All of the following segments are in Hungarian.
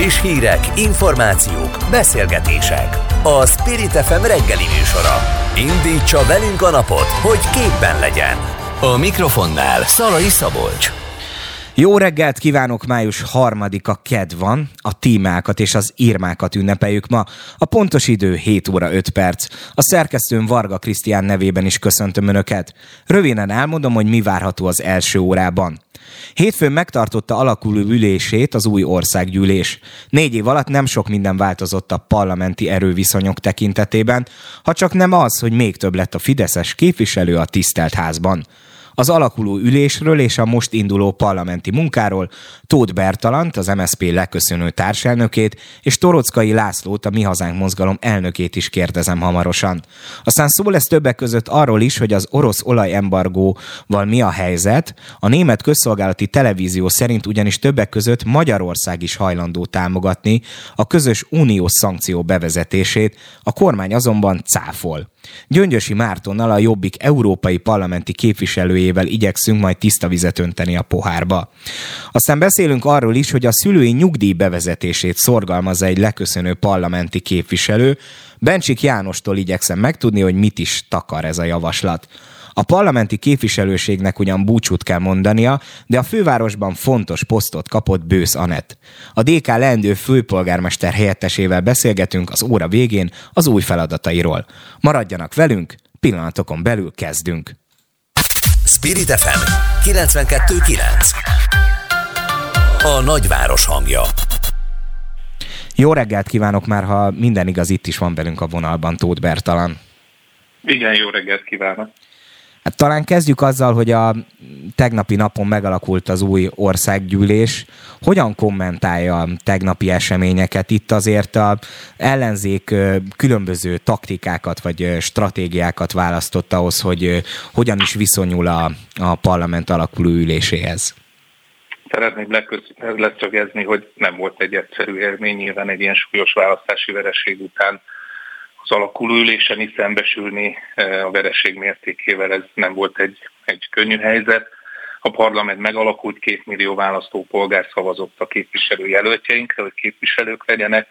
Friss hírek, információk, beszélgetések. A Spirit FM reggeli műsora. Indítsa velünk a napot, hogy képben legyen. A mikrofonnál Szalai Szabolcs. Jó reggelt kívánok, május harmadika ked van, a tímákat és az írmákat ünnepeljük ma. A pontos idő 7 óra 5 perc. A szerkesztőm Varga Krisztián nevében is köszöntöm Önöket. Röviden elmondom, hogy mi várható az első órában. Hétfőn megtartotta alakuló ülését az új országgyűlés. Négy év alatt nem sok minden változott a parlamenti erőviszonyok tekintetében, ha csak nem az, hogy még több lett a Fideszes képviselő a tisztelt házban az alakuló ülésről és a most induló parlamenti munkáról Tóth Bertalant, az MSZP leköszönő társelnökét, és Torockai Lászlót, a Mi Hazánk mozgalom elnökét is kérdezem hamarosan. Aztán szó lesz többek között arról is, hogy az orosz olajembargóval mi a helyzet. A német közszolgálati televízió szerint ugyanis többek között Magyarország is hajlandó támogatni a közös uniós szankció bevezetését, a kormány azonban cáfol. Gyöngyösi Mártonnal, a Jobbik európai parlamenti képviselőjével igyekszünk majd tiszta vizet önteni a pohárba. Aztán beszélünk arról is, hogy a szülői nyugdíj bevezetését szorgalmazza egy leköszönő parlamenti képviselő. Bencsik Jánostól igyekszem megtudni, hogy mit is takar ez a javaslat. A parlamenti képviselőségnek ugyan búcsút kell mondania, de a fővárosban fontos posztot kapott Bősz Anett. A DK leendő főpolgármester helyettesével beszélgetünk az óra végén az új feladatairól. Maradjanak velünk, pillanatokon belül kezdünk. Spirit FM 92.9 A nagyváros hangja Jó reggelt kívánok már, ha minden igaz, itt is van velünk a vonalban Tóth Bertalan. Igen, jó reggelt kívánok. Hát talán kezdjük azzal, hogy a tegnapi napon megalakult az új országgyűlés. Hogyan kommentálja a tegnapi eseményeket? Itt azért a ellenzék különböző taktikákat vagy stratégiákat választott ahhoz, hogy hogyan is viszonyul a, a parlament alakuló üléséhez. Szeretném leszögezni, hogy nem volt egy egyszerű élmény, nyilván egy ilyen súlyos választási vereség után alakuló ülésen is szembesülni e, a vereség mértékével, ez nem volt egy, egy könnyű helyzet. A parlament megalakult, két millió választópolgár szavazott a képviselő jelöltjeinkre, hogy képviselők legyenek.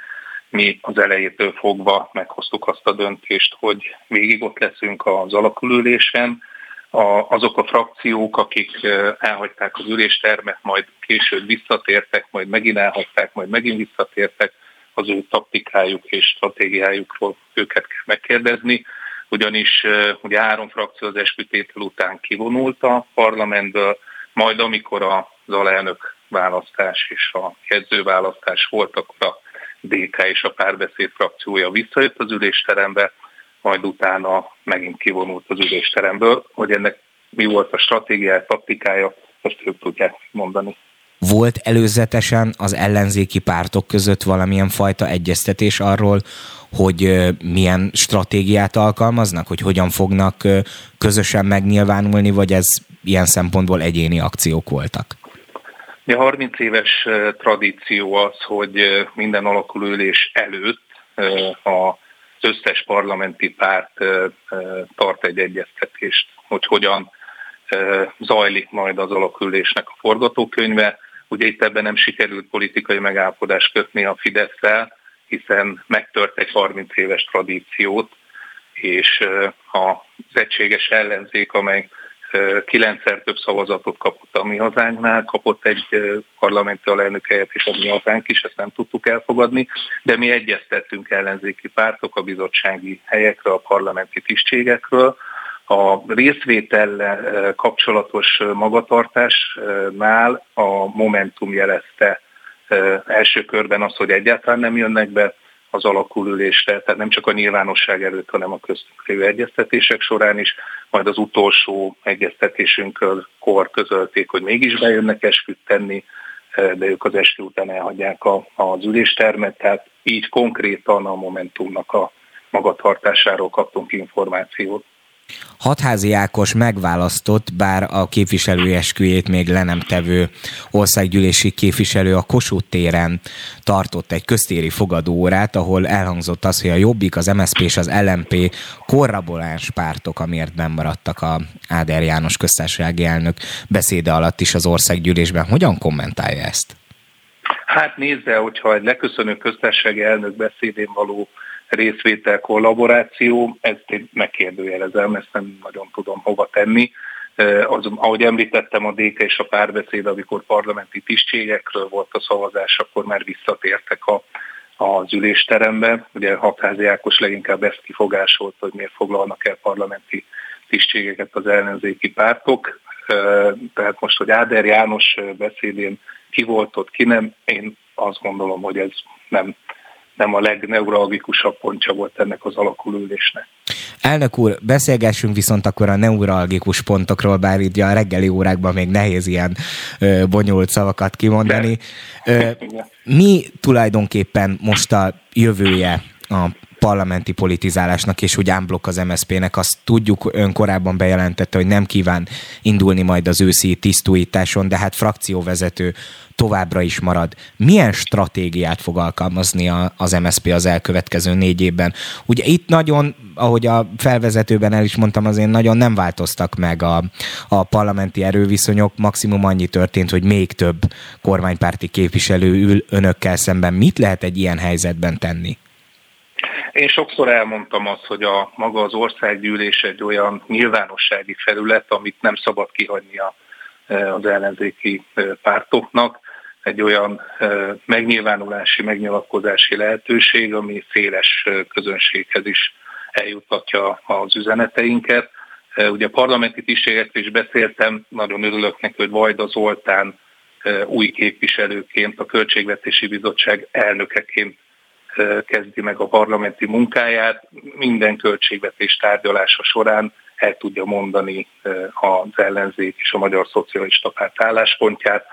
Mi az elejétől fogva meghoztuk azt a döntést, hogy végig ott leszünk az alakulülésen. A, azok a frakciók, akik e, elhagyták az üléstermet, majd később visszatértek, majd megint elhagyták, majd megint visszatértek, az ő taktikájuk és stratégiájukról őket kell megkérdezni, ugyanis ugye három frakció az eskütétel után kivonult a parlamentből, majd amikor az alelnök választás és a jegyzőválasztás volt, akkor a DK és a párbeszéd frakciója visszajött az ülésterembe, majd utána megint kivonult az ülésteremből, hogy ennek mi volt a stratégiája, taktikája, azt ők tudják mondani. Volt előzetesen az ellenzéki pártok között valamilyen fajta egyeztetés arról, hogy milyen stratégiát alkalmaznak, hogy hogyan fognak közösen megnyilvánulni, vagy ez ilyen szempontból egyéni akciók voltak? A 30 éves tradíció az, hogy minden alakulülés előtt az összes parlamenti párt tart egy egyeztetést, hogy hogyan zajlik majd az alakulésnek a forgatókönyve. Ugye itt ebben nem sikerült politikai megállapodást kötni a fidesz hiszen megtört egy 30 éves tradíciót, és az egységes ellenzék, amely kilencszer több szavazatot kapott a mi hazánknál, kapott egy parlamenti alelnök helyet is a mi hazánk is, ezt nem tudtuk elfogadni, de mi egyeztettünk ellenzéki pártok a bizottsági helyekről, a parlamenti tisztségekről, a részvétellel kapcsolatos magatartásnál a Momentum jelezte első körben az, hogy egyáltalán nem jönnek be az alakulülésre, tehát nem csak a nyilvánosság előtt, hanem a köztünk lévő egyeztetések során is, majd az utolsó egyeztetésünkről kor közölték, hogy mégis bejönnek esküt tenni, de ők az eskü után elhagyják a, az üléstermet, tehát így konkrétan a Momentumnak a magatartásáról kaptunk információt. Hatházi Ákos megválasztott, bár a képviselői esküjét még le nem tevő országgyűlési képviselő a Kossuth téren tartott egy köztéri fogadóórát, ahol elhangzott az, hogy a Jobbik, az MSZP és az LMP korraboláns pártok, amiért nem maradtak a Áder János köztársasági elnök beszéde alatt is az országgyűlésben. Hogyan kommentálja ezt? Hát nézze, hogyha egy leköszönő köztársasági elnök beszédén való részvétel, kollaboráció, ezt én megkérdőjelezem, ezt nem nagyon tudom hova tenni. Az, ahogy említettem, a DK és a párbeszéd, amikor parlamenti tisztségekről volt a szavazás, akkor már visszatértek a, az ülésterembe. Ugye Hatházi Ákos leginkább ezt kifogásolt, hogy miért foglalnak el parlamenti tisztségeket az ellenzéki pártok. Tehát most, hogy Áder János beszédén ki volt ott, ki nem, én azt gondolom, hogy ez nem, nem a legneuralgikusabb pontja volt ennek az alakulülésnek. Elnök úr, beszélgessünk viszont akkor a neuralgikus pontokról, bár így a reggeli órákban még nehéz ilyen ö, bonyolult szavakat kimondani. Ö, mi tulajdonképpen most a jövője a parlamenti politizálásnak, és úgy ámblok az MSZP-nek, azt tudjuk, ön korábban bejelentette, hogy nem kíván indulni majd az őszi tisztújításon, de hát frakcióvezető továbbra is marad. Milyen stratégiát fog alkalmazni az MSZP az elkövetkező négy évben? Ugye itt nagyon, ahogy a felvezetőben el is mondtam, azért nagyon nem változtak meg a, a parlamenti erőviszonyok, maximum annyi történt, hogy még több kormánypárti képviselő ül önökkel szemben. Mit lehet egy ilyen helyzetben tenni? Én sokszor elmondtam azt, hogy a maga az országgyűlés egy olyan nyilvánossági felület, amit nem szabad kihagyni e, az ellenzéki e, pártoknak, egy olyan megnyilvánulási, megnyilatkozási lehetőség, ami széles közönséghez is eljutatja az üzeneteinket. Ugye a parlamenti tisztségekről is beszéltem, nagyon örülök neki, hogy Vajda Zoltán új képviselőként, a Költségvetési Bizottság elnökeként kezdi meg a parlamenti munkáját, minden költségvetés tárgyalása során el tudja mondani az ellenzék és a Magyar Szocialista Párt álláspontját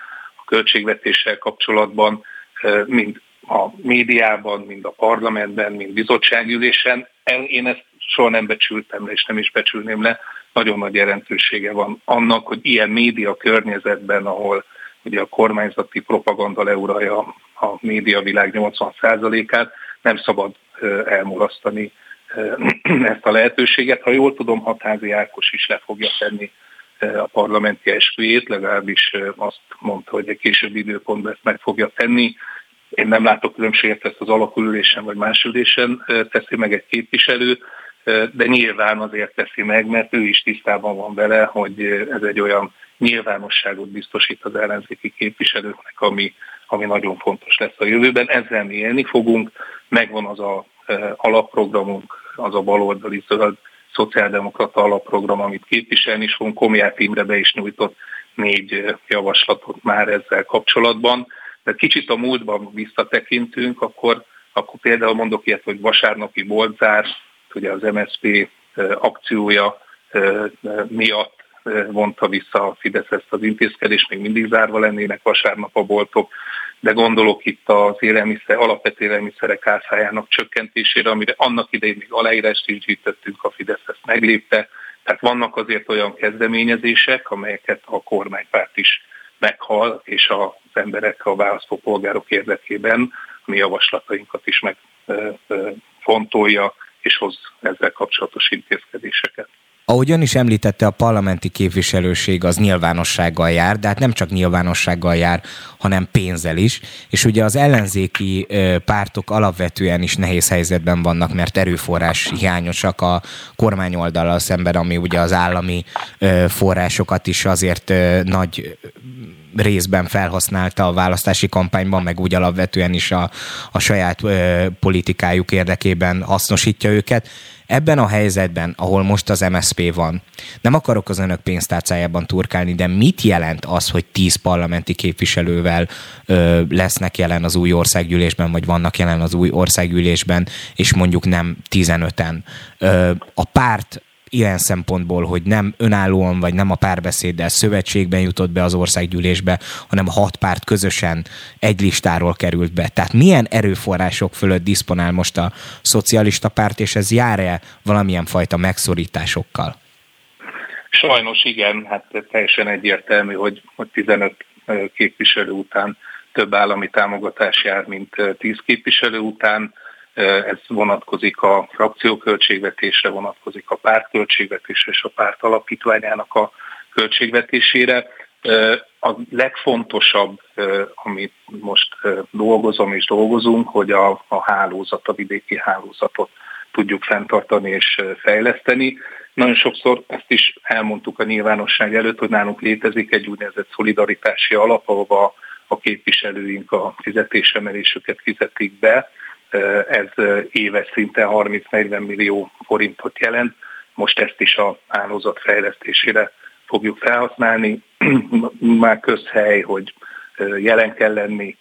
költségvetéssel kapcsolatban, mind a médiában, mind a parlamentben, mind bizottságülésen. Én ezt soha nem becsültem le, és nem is becsülném le. Nagyon nagy jelentősége van annak, hogy ilyen média környezetben, ahol ugye a kormányzati propaganda leuralja a média világ 80%-át, nem szabad elmulasztani ezt a lehetőséget. Ha jól tudom, Hatházi Ákos is le fogja tenni a parlamenti esküjét, legalábbis azt mondta, hogy egy későbbi időpontban ezt meg fogja tenni. Én nem látok különbséget, ezt az alakulülésen vagy más ülésen teszi meg egy képviselő, de nyilván azért teszi meg, mert ő is tisztában van vele, hogy ez egy olyan nyilvánosságot biztosít az ellenzéki képviselőknek, ami, ami nagyon fontos lesz a jövőben. Ezzel mi élni fogunk, megvan az a alapprogramunk, az a baloldali zöld szociáldemokrata alapprogram, amit képviselni is fogunk. Komját Imre be is nyújtott négy javaslatot már ezzel kapcsolatban. De kicsit a múltban visszatekintünk, akkor, akkor például mondok ilyet, hogy vasárnapi boltzár, ugye az MSZP akciója miatt vonta vissza a Fidesz ezt az intézkedést, még mindig zárva lennének vasárnap a boltok, de gondolok itt az élelmiszer, alapvető élelmiszerek áfájának csökkentésére, amire annak idején még aláírást is gyűjtöttünk, a Fidesz ezt meglépte, tehát vannak azért olyan kezdeményezések, amelyeket a kormánypárt is meghal, és az emberek, a választópolgárok érdekében a mi javaslatainkat is megfontolja, és hoz ezzel kapcsolatos intézkedéseket. Ahogy ön is említette, a parlamenti képviselőség az nyilvánossággal jár, de hát nem csak nyilvánossággal jár, hanem pénzzel is. És ugye az ellenzéki pártok alapvetően is nehéz helyzetben vannak, mert erőforrás hiányosak a kormányoldallal szemben, ami ugye az állami forrásokat is azért nagy részben felhasználta a választási kampányban, meg úgy alapvetően is a, a saját politikájuk érdekében hasznosítja őket. Ebben a helyzetben, ahol most az MSP van, nem akarok az önök pénztárcájában turkálni, de mit jelent az, hogy 10 parlamenti képviselővel ö, lesznek jelen az új országgyűlésben, vagy vannak jelen az új országgyűlésben, és mondjuk nem 15-en. Ö, a párt ilyen szempontból, hogy nem önállóan vagy nem a párbeszéddel szövetségben jutott be az országgyűlésbe, hanem a hat párt közösen egy listáról került be. Tehát milyen erőforrások fölött diszponál most a szocialista párt, és ez jár-e valamilyen fajta megszorításokkal? Sajnos igen, hát teljesen egyértelmű, hogy, hogy 15 képviselő után több állami támogatás jár, mint 10 képviselő után ez vonatkozik a frakció költségvetésre, vonatkozik a párt költségvetésre és a párt alapítványának a költségvetésére. A legfontosabb, amit most dolgozom és dolgozunk, hogy a, a hálózat, a vidéki hálózatot tudjuk fenntartani és fejleszteni. Nagyon sokszor ezt is elmondtuk a nyilvánosság előtt, hogy nálunk létezik egy úgynevezett szolidaritási alap, ahova a képviselőink a fizetésemelésüket fizetik be. Ez éves szinten 30-40 millió forintot jelent. Most ezt is a hálózat fejlesztésére fogjuk felhasználni. Már közhely, hogy jelen kell lenni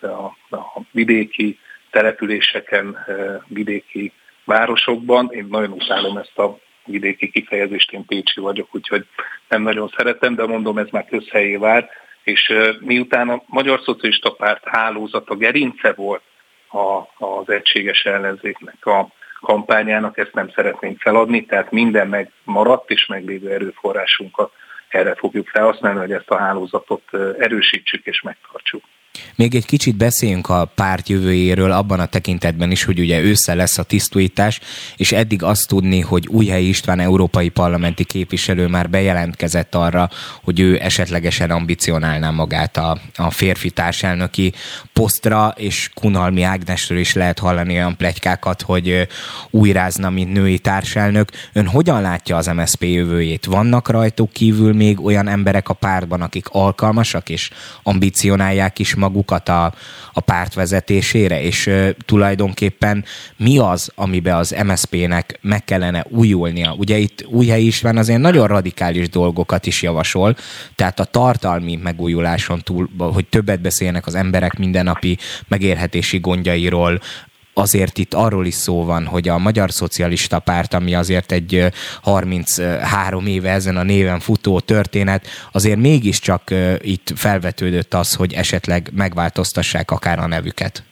a vidéki településeken, vidéki városokban. Én nagyon utálom ezt a vidéki kifejezést, én Pécsi vagyok, úgyhogy nem nagyon szeretem, de mondom, ez már közhelyé vált. És miután a Magyar Szocialista Párt hálózata gerince volt a, az egységes ellenzéknek a kampányának, ezt nem szeretnénk feladni, tehát minden megmaradt és meglévő erőforrásunkat erre fogjuk felhasználni, hogy ezt a hálózatot erősítsük és megtartsuk. Még egy kicsit beszéljünk a párt jövőjéről abban a tekintetben is, hogy ugye ősszel lesz a tisztújítás, és eddig azt tudni, hogy Újhelyi István európai parlamenti képviselő már bejelentkezett arra, hogy ő esetlegesen ambicionálná magát a, a férfi társelnöki posztra, és Kunhalmi Ágnesről is lehet hallani olyan plegykákat, hogy újrázna, mint női társelnök. Ön hogyan látja az MSZP jövőjét? Vannak rajtuk kívül még olyan emberek a pártban, akik alkalmasak és ambicionálják is magukat a, a párt vezetésére, és uh, tulajdonképpen mi az, amiben az MSZP-nek meg kellene újulnia? Ugye itt Újhely István azért nagyon radikális dolgokat is javasol, tehát a tartalmi megújuláson túl, hogy többet beszélnek az emberek mindennapi megérhetési gondjairól, azért itt arról is szó van, hogy a Magyar Szocialista Párt, ami azért egy 33 éve ezen a néven futó történet, azért mégiscsak itt felvetődött az, hogy esetleg megváltoztassák akár a nevüket.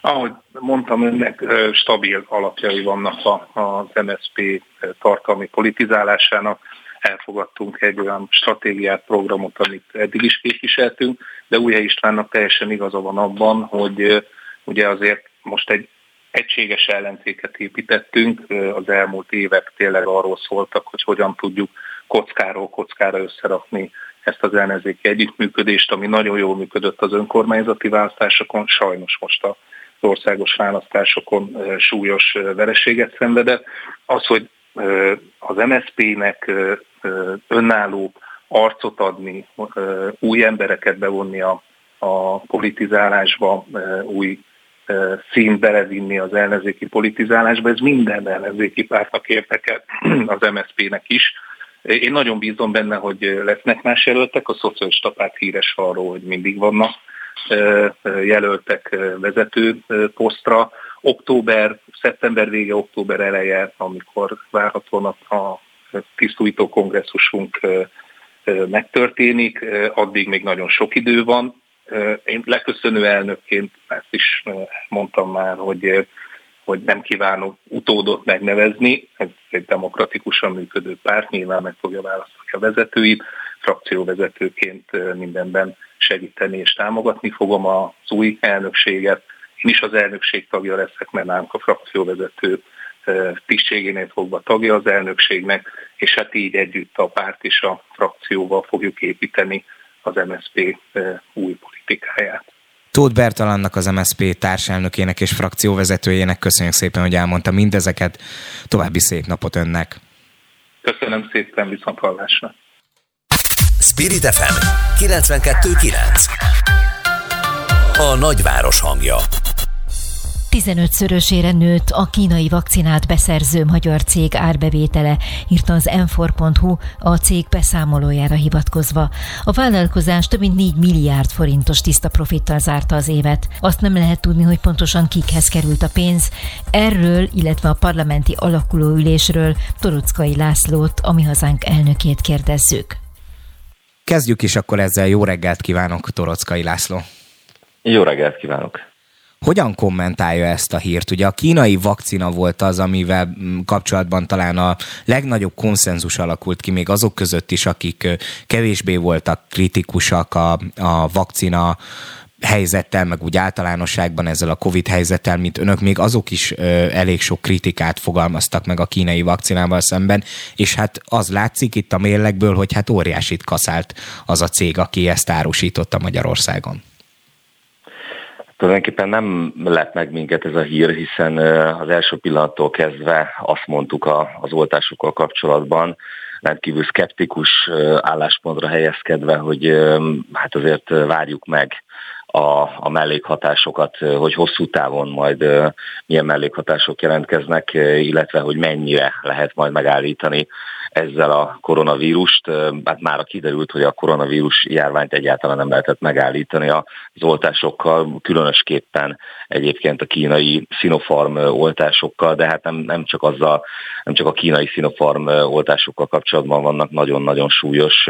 Ahogy mondtam önnek, stabil alapjai vannak az MSZP tartalmi politizálásának. Elfogadtunk egy olyan stratégiát, programot, amit eddig is képviseltünk, de Újhely Istvánnak teljesen igaza van abban, hogy ugye azért most egy egységes ellenzéket építettünk, az elmúlt évek tényleg arról szóltak, hogy hogyan tudjuk kockáról kockára összerakni ezt az ellenzéki együttműködést, ami nagyon jól működött az önkormányzati választásokon, sajnos most az országos választásokon súlyos vereséget szenvedett. Az, hogy az MSZP-nek önálló arcot adni, új embereket bevonni a, a politizálásba, új szín belevinni az ellenzéki politizálásba, ez minden ellenzéki pártnak érdeke, az MSZP-nek is. Én nagyon bízom benne, hogy lesznek más jelöltek, a szocialista párt híres arról, hogy mindig vannak jelöltek vezető posztra. Október, szeptember vége, október eleje, amikor várhatóan a tisztújtó kongresszusunk megtörténik, addig még nagyon sok idő van, én leköszönő elnökként ezt is mondtam már, hogy, hogy nem kívánok utódot megnevezni, ez egy demokratikusan működő párt, nyilván meg fogja választani a vezetőit, frakcióvezetőként mindenben segíteni és támogatni fogom az új elnökséget. Én is az elnökség tagja leszek, mert nálunk a frakcióvezető tisztségénél fogva tagja az elnökségnek, és hát így együtt a párt és a frakcióval fogjuk építeni az MSZP új politikáját. Tóth Bertalannak, az MSZP társelnökének és frakcióvezetőjének köszönjük szépen, hogy elmondta mindezeket. További szép napot önnek! Köszönöm szépen, viszont hallásra! Spirit FM 92.9 A nagyváros hangja 15-szörösére nőtt a kínai vakcinát beszerző magyar cég árbevétele, írta az m a cég beszámolójára hivatkozva. A vállalkozás több mint 4 milliárd forintos tiszta profittal zárta az évet. Azt nem lehet tudni, hogy pontosan kikhez került a pénz. Erről, illetve a parlamenti alakulóülésről Torockai Lászlót, ami hazánk elnökét kérdezzük. Kezdjük is akkor ezzel. Jó reggelt kívánok, Torockai László. Jó reggelt kívánok. Hogyan kommentálja ezt a hírt? Ugye a kínai vakcina volt az, amivel mm, kapcsolatban talán a legnagyobb konszenzus alakult ki, még azok között is, akik kevésbé voltak kritikusak a, a vakcina helyzettel, meg úgy általánosságban ezzel a Covid helyzettel, mint önök, még azok is ö, elég sok kritikát fogalmaztak meg a kínai vakcinával szemben, és hát az látszik itt a mérlekből, hogy hát óriásit kaszált az a cég, aki ezt árusította Magyarországon. Tulajdonképpen nem lett meg minket ez a hír, hiszen az első pillanattól kezdve azt mondtuk az oltásokkal kapcsolatban, rendkívül szkeptikus álláspontra helyezkedve, hogy hát azért várjuk meg a, a mellékhatásokat, hogy hosszú távon majd milyen mellékhatások jelentkeznek, illetve hogy mennyire lehet majd megállítani ezzel a koronavírust. Hát már kiderült, hogy a koronavírus járványt egyáltalán nem lehetett megállítani az oltásokkal, különösképpen egyébként a kínai Sinopharm oltásokkal, de hát nem, nem csak azzal, nem csak a kínai Sinopharm oltásokkal kapcsolatban vannak nagyon-nagyon súlyos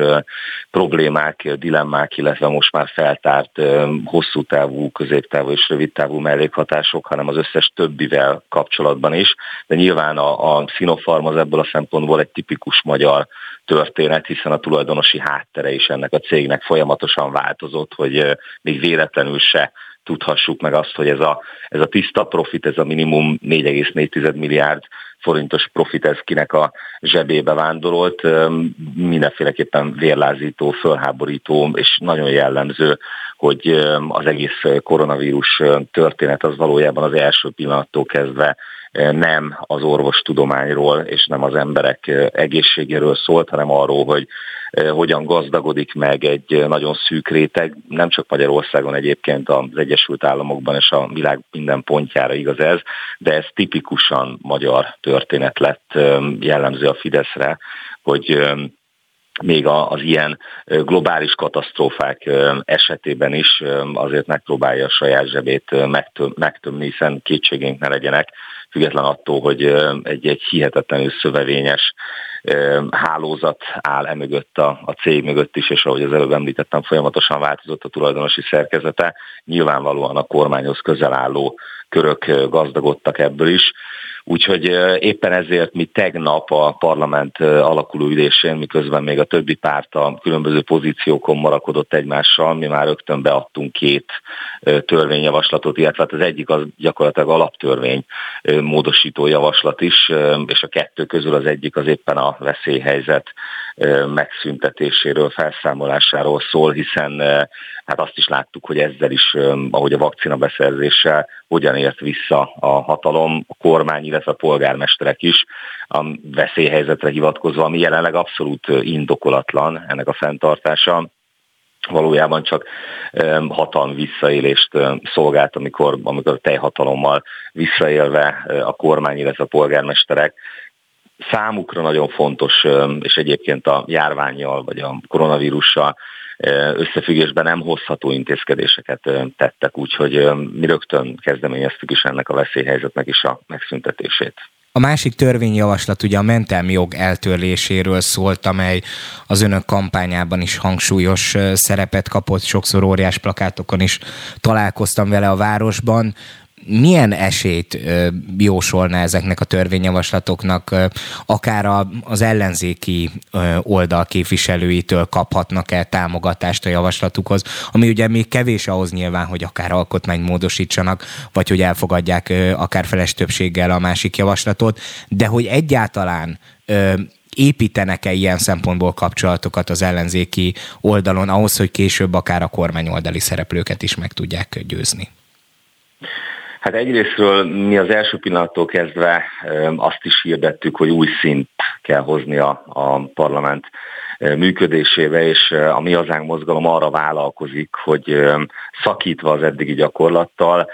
problémák, dilemmák, illetve most már feltárt hosszú távú, középtávú és rövid távú mellékhatások, hanem az összes többivel kapcsolatban is. De nyilván a, a Sinopharm az ebből a szempontból egy tipikus magyar történet, hiszen a tulajdonosi háttere is ennek a cégnek folyamatosan változott, hogy még véletlenül se tudhassuk meg azt, hogy ez a, ez a tiszta profit, ez a minimum 4,4 milliárd forintos profit ez kinek a zsebébe vándorolt, mindenféleképpen vérlázító, fölháborító és nagyon jellemző, hogy az egész koronavírus történet az valójában az első pillanattól kezdve nem az orvostudományról és nem az emberek egészségéről szólt, hanem arról, hogy hogyan gazdagodik meg egy nagyon szűk réteg, nem csak Magyarországon egyébként az Egyesült Államokban és a világ minden pontjára igaz ez, de ez tipikusan magyar történet lett jellemző a Fideszre, hogy még az ilyen globális katasztrófák esetében is azért megpróbálja a saját zsebét megtömni, hiszen kétségénk ne legyenek, független attól, hogy egy, egy hihetetlenül szövevényes hálózat áll emögött a, a cég mögött is, és ahogy az előbb említettem, folyamatosan változott a tulajdonosi szerkezete. Nyilvánvalóan a kormányhoz közel álló körök gazdagodtak ebből is. Úgyhogy éppen ezért mi tegnap a parlament alakuló ülésén, miközben még a többi párt a különböző pozíciókon marakodott egymással, mi már rögtön beadtunk két törvényjavaslatot, illetve hát az egyik az gyakorlatilag alaptörvény módosító javaslat is, és a kettő közül az egyik az éppen a veszélyhelyzet megszüntetéséről, felszámolásáról szól, hiszen hát azt is láttuk, hogy ezzel is, ahogy a vakcina beszerzéssel, hogyan ért vissza a hatalom, a kormány, illetve a polgármesterek is a veszélyhelyzetre hivatkozva, ami jelenleg abszolút indokolatlan ennek a fenntartása. Valójában csak hatalmi visszaélést szolgált, amikor, amikor a teljhatalommal visszaélve a kormány, illetve a polgármesterek számukra nagyon fontos, és egyébként a járványjal vagy a koronavírussal összefüggésben nem hozható intézkedéseket tettek, úgyhogy mi rögtön kezdeményeztük is ennek a veszélyhelyzetnek is a megszüntetését. A másik törvényjavaslat ugye a mentelmi jog eltörléséről szólt, amely az önök kampányában is hangsúlyos szerepet kapott, sokszor óriás plakátokon is találkoztam vele a városban milyen esélyt jósolna ezeknek a törvényjavaslatoknak, akár az ellenzéki oldal képviselőitől kaphatnak-e támogatást a javaslatukhoz, ami ugye még kevés ahhoz nyilván, hogy akár alkotmányt módosítsanak, vagy hogy elfogadják akár feles többséggel a másik javaslatot, de hogy egyáltalán építenek-e ilyen szempontból kapcsolatokat az ellenzéki oldalon ahhoz, hogy később akár a kormányoldali szereplőket is meg tudják győzni? Hát egyrésztről mi az első pillanattól kezdve azt is hirdettük, hogy új szint kell hozni a, a parlament működésébe, és a Mi Hazánk mozgalom arra vállalkozik, hogy szakítva az eddigi gyakorlattal,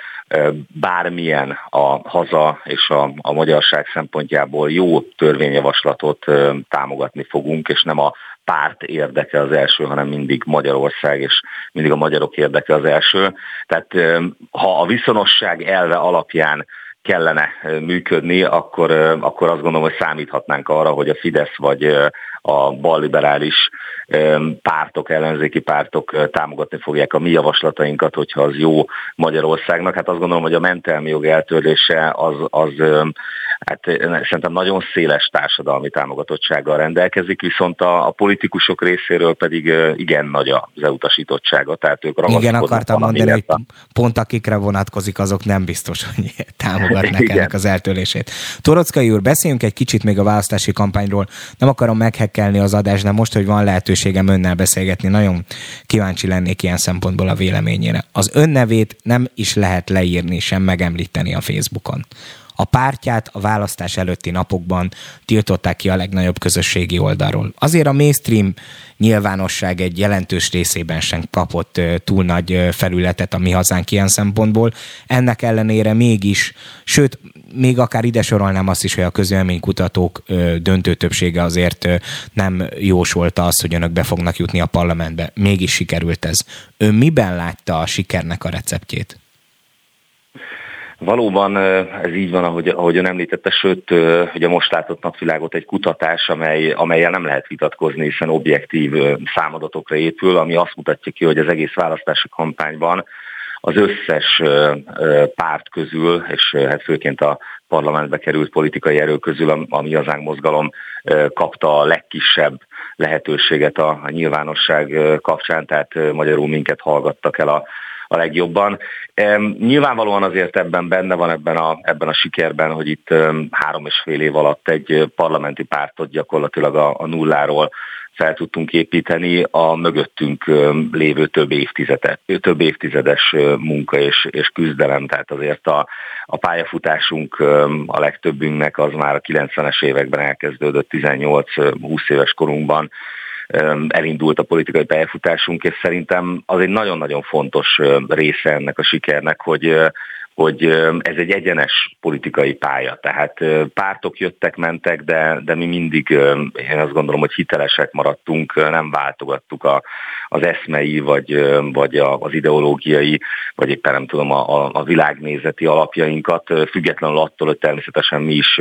bármilyen a haza és a, a magyarság szempontjából jó törvényjavaslatot támogatni fogunk, és nem a párt érdeke az első, hanem mindig Magyarország, és mindig a magyarok érdeke az első. Tehát ha a viszonosság elve alapján kellene működni, akkor, akkor azt gondolom, hogy számíthatnánk arra, hogy a Fidesz vagy a balliberális pártok, ellenzéki pártok támogatni fogják a mi javaslatainkat, hogyha az jó Magyarországnak. Hát azt gondolom, hogy a mentelmi jog eltörlése az, az hát szerintem nagyon széles társadalmi támogatottsággal rendelkezik, viszont a, a politikusok részéről pedig igen nagy az elutasítottsága, tehát ők Igen, akartam mondani, hogy pont akikre vonatkozik, azok nem biztos, hogy támogatnak igen. ennek az eltörlését. Torockai úr, beszéljünk egy kicsit még a választási kampányról. Nem akarom meghekkelni az adást, de most, hogy van lehetőségem önnel beszélgetni, nagyon kíváncsi lennék ilyen szempontból a véleményére. Az önnevét nem is lehet leírni, sem megemlíteni a Facebookon. A pártját a választás előtti napokban tiltották ki a legnagyobb közösségi oldalról. Azért a mainstream nyilvánosság egy jelentős részében sem kapott túl nagy felületet a mi hazánk ilyen szempontból. Ennek ellenére mégis, sőt, még akár ide sorolnám azt is, hogy a közélménykutatók döntő többsége azért nem jósolta azt, hogy önök be fognak jutni a parlamentbe. Mégis sikerült ez. Ön miben látta a sikernek a receptjét? Valóban ez így van, ahogy, ahogy ön említette, sőt, ugye most látott napvilágot egy kutatás, amely, amelyel nem lehet vitatkozni, hiszen objektív számadatokra épül, ami azt mutatja ki, hogy az egész választási kampányban az összes párt közül, és hát főként a parlamentbe került politikai erő közül a, mi hazánk mozgalom kapta a legkisebb lehetőséget a, a nyilvánosság kapcsán, tehát magyarul minket hallgattak el a a legjobban. Nyilvánvalóan azért ebben benne van ebben a, ebben a sikerben, hogy itt három és fél év alatt egy parlamenti pártot gyakorlatilag a, a nulláról fel tudtunk építeni a mögöttünk lévő több, évtizedet, több évtizedes munka és, és küzdelem. Tehát azért a, a pályafutásunk a legtöbbünknek az már a 90-es években elkezdődött 18-20 éves korunkban elindult a politikai pályafutásunk, és szerintem az egy nagyon-nagyon fontos része ennek a sikernek, hogy hogy ez egy egyenes politikai pálya. Tehát pártok jöttek, mentek, de, de mi mindig, én azt gondolom, hogy hitelesek maradtunk, nem váltogattuk a, az eszmei, vagy, vagy az ideológiai, vagy éppen nem tudom, a, a világnézeti alapjainkat, függetlenül attól, hogy természetesen mi is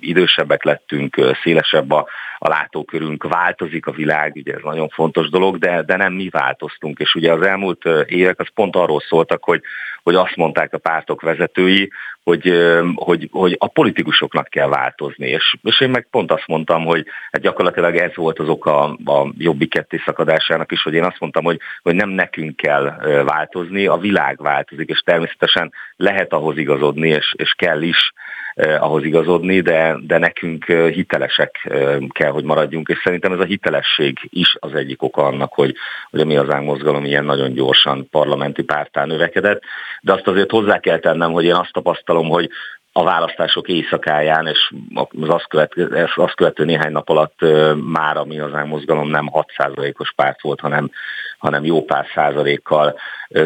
idősebbek lettünk, szélesebb a, a látókörünk, változik a világ, ugye ez nagyon fontos dolog, de, de nem mi változtunk. És ugye az elmúlt évek az pont arról szóltak, hogy, hogy azt mondták a pártok vezetői, hogy, hogy, hogy a politikusoknak kell változni. És, és én meg pont azt mondtam, hogy hát gyakorlatilag ez volt az oka a jobbik ketté szakadásának is, hogy én azt mondtam, hogy, hogy nem nekünk kell változni, a világ változik, és természetesen lehet ahhoz igazodni, és, és kell is ahhoz igazodni, de, de nekünk hitelesek kell, hogy maradjunk, és szerintem ez a hitelesség is az egyik oka annak, hogy, hogy a mi hazánk mozgalom ilyen nagyon gyorsan parlamenti pártán növekedett. De azt azért hozzá kell tennem, hogy én azt tapasztalom, hogy a választások éjszakáján, és az azt, követő, azt követő néhány nap alatt már a mi hazánk mozgalom nem 6%-os párt volt, hanem hanem jó pár százalékkal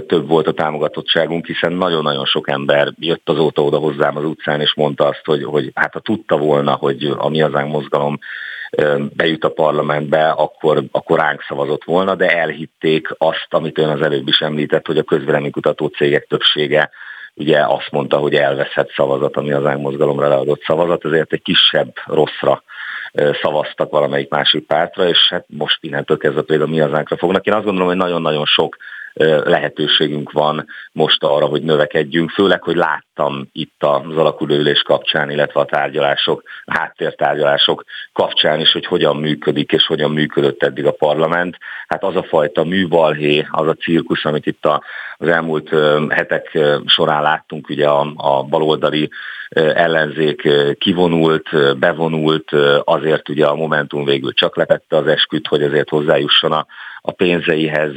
több volt a támogatottságunk, hiszen nagyon-nagyon sok ember jött azóta oda hozzám az utcán, és mondta azt, hogy, hogy hát ha tudta volna, hogy a mi hazánk mozgalom bejut a parlamentbe, akkor, akkor ránk szavazott volna, de elhitték azt, amit ön az előbb is említett, hogy a közvéleménykutató cégek többsége ugye azt mondta, hogy elveszett szavazat, ami az mozgalomra leadott szavazat, ezért egy kisebb rosszra szavaztak valamelyik másik pártra, és hát most innentől kezdve például mi hazánkra fognak. Én azt gondolom, hogy nagyon-nagyon sok lehetőségünk van most arra, hogy növekedjünk, főleg, hogy láttam itt az alakulőülés kapcsán, illetve a tárgyalások, a háttértárgyalások kapcsán is, hogy hogyan működik és hogyan működött eddig a parlament. Hát az a fajta műbalhé, az a cirkusz, amit itt az elmúlt hetek során láttunk, ugye a, a baloldali ellenzék kivonult, bevonult, azért ugye a Momentum végül csak letette az esküt, hogy azért hozzájusson a a pénzeihez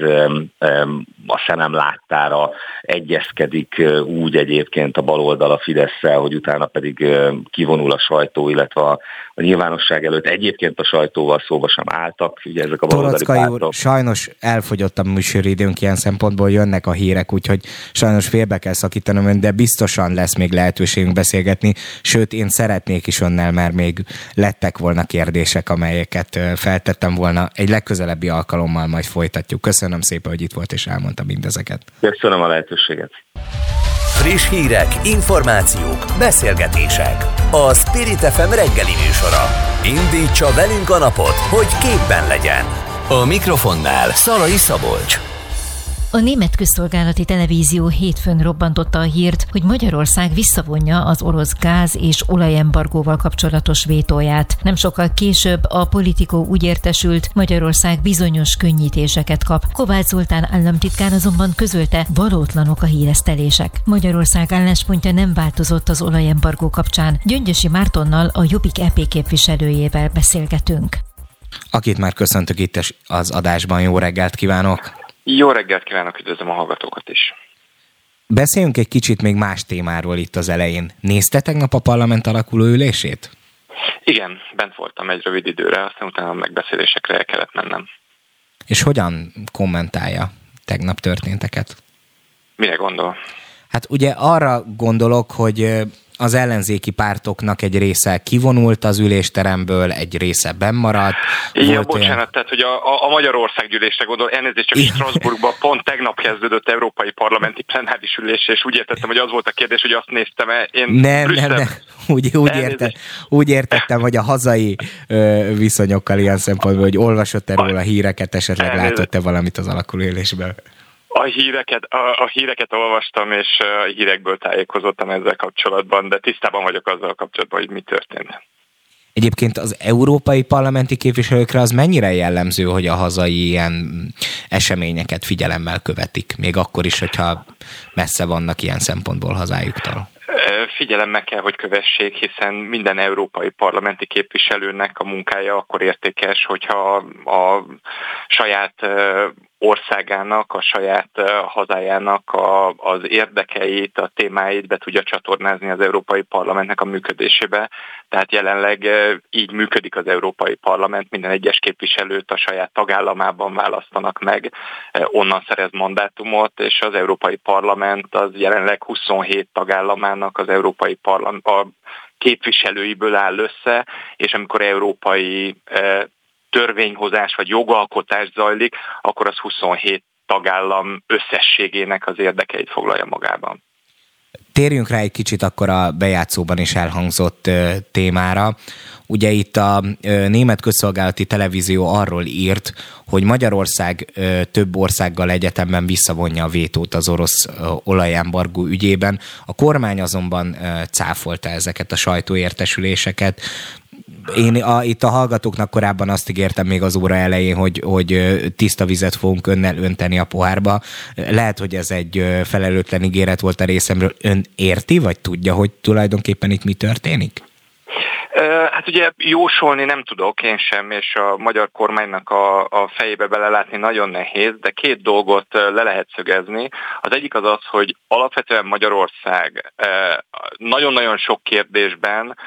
a szemem láttára egyezkedik úgy egyébként a baloldal a fidesz hogy utána pedig kivonul a sajtó, illetve a, a nyilvánosság előtt egyébként a sajtóval szóba sem álltak. Ugye ezek a Torockai úr, sajnos elfogyott a műsoridőnk ilyen szempontból, jönnek a hírek, úgyhogy sajnos félbe kell szakítanom ön, de biztosan lesz még lehetőségünk beszélgetni, sőt én szeretnék is önnel, mert még lettek volna kérdések, amelyeket feltettem volna egy legközelebbi alkalommal majd folytatjuk. Köszönöm szépen, hogy itt volt és elmondta mindezeket. Köszönöm a lehetőséget. Friss hírek, információk, beszélgetések. A Spirit FM reggeli műsora. Indítsa velünk a napot, hogy képben legyen. A mikrofonnál Szalai Szabolcs. A német közszolgálati televízió hétfőn robbantotta a hírt, hogy Magyarország visszavonja az orosz gáz és olajembargóval kapcsolatos vétóját. Nem sokkal később a politikó úgy értesült, Magyarország bizonyos könnyítéseket kap. Kovács Zoltán államtitkár azonban közölte, valótlanok a híresztelések. Magyarország álláspontja nem változott az olajembargó kapcsán. Gyöngyösi Mártonnal a Jobbik EP képviselőjével beszélgetünk. Akit már köszöntök itt az adásban, jó reggelt kívánok! Jó reggelt kívánok, üdvözlöm a hallgatókat is. Beszéljünk egy kicsit még más témáról itt az elején. Nézte tegnap a parlament alakuló ülését? Igen, bent voltam egy rövid időre, aztán utána a megbeszélésekre el kellett mennem. És hogyan kommentálja tegnap történteket? Mire gondol? Hát ugye arra gondolok, hogy az ellenzéki pártoknak egy része kivonult az ülésteremből, egy része bennmaradt. Ja, bocsánat, olyan... tehát hogy a, a, a Magyarország gyűlésre gondol, elnézést csak Strasbourgban pont tegnap kezdődött európai parlamenti plenáris ülés, és úgy értettem, hogy az volt a kérdés, hogy azt néztem -e. Én nem, Brüsszel... nem, nem. Úgy, úgy, érte, úgy értettem, hogy a hazai ö, viszonyokkal ilyen szempontból, hogy olvasott erről a híreket, esetleg látott-e valamit az alakuló ülésben. A híreket, a, a híreket olvastam, és a hírekből tájékozottam ezzel kapcsolatban, de tisztában vagyok azzal kapcsolatban, hogy mi történt. Egyébként az európai parlamenti képviselőkre az mennyire jellemző, hogy a hazai ilyen eseményeket figyelemmel követik, még akkor is, hogyha messze vannak ilyen szempontból hazájuktól? figyelemmel kell, hogy kövessék, hiszen minden európai parlamenti képviselőnek a munkája akkor értékes, hogyha a saját országának, a saját hazájának a, az érdekeit, a témáit be tudja csatornázni az Európai Parlamentnek a működésébe. Tehát jelenleg így működik az Európai Parlament, minden egyes képviselőt a saját tagállamában választanak meg, onnan szerez mandátumot, és az Európai Parlament az jelenleg 27 tagállamának az Európai Parlament, a képviselőiből áll össze, és amikor európai törvényhozás vagy jogalkotás zajlik, akkor az 27 tagállam összességének az érdekeit foglalja magában. Térjünk rá egy kicsit akkor a bejátszóban is elhangzott témára. Ugye itt a német közszolgálati televízió arról írt, hogy Magyarország több országgal egyetemben visszavonja a vétót az orosz olajembargó ügyében. A kormány azonban cáfolta ezeket a sajtóértesüléseket én a, itt a hallgatóknak korábban azt ígértem még az óra elején, hogy, hogy tiszta vizet fogunk önnel önteni a pohárba. Lehet, hogy ez egy felelőtlen ígéret volt a részemről. Ön érti, vagy tudja, hogy tulajdonképpen itt mi történik? Hát ugye jósolni nem tudok én sem, és a magyar kormánynak a, a fejébe belelátni nagyon nehéz, de két dolgot le lehet szögezni. Az egyik az az, hogy alapvetően Magyarország nagyon-nagyon sok kérdésben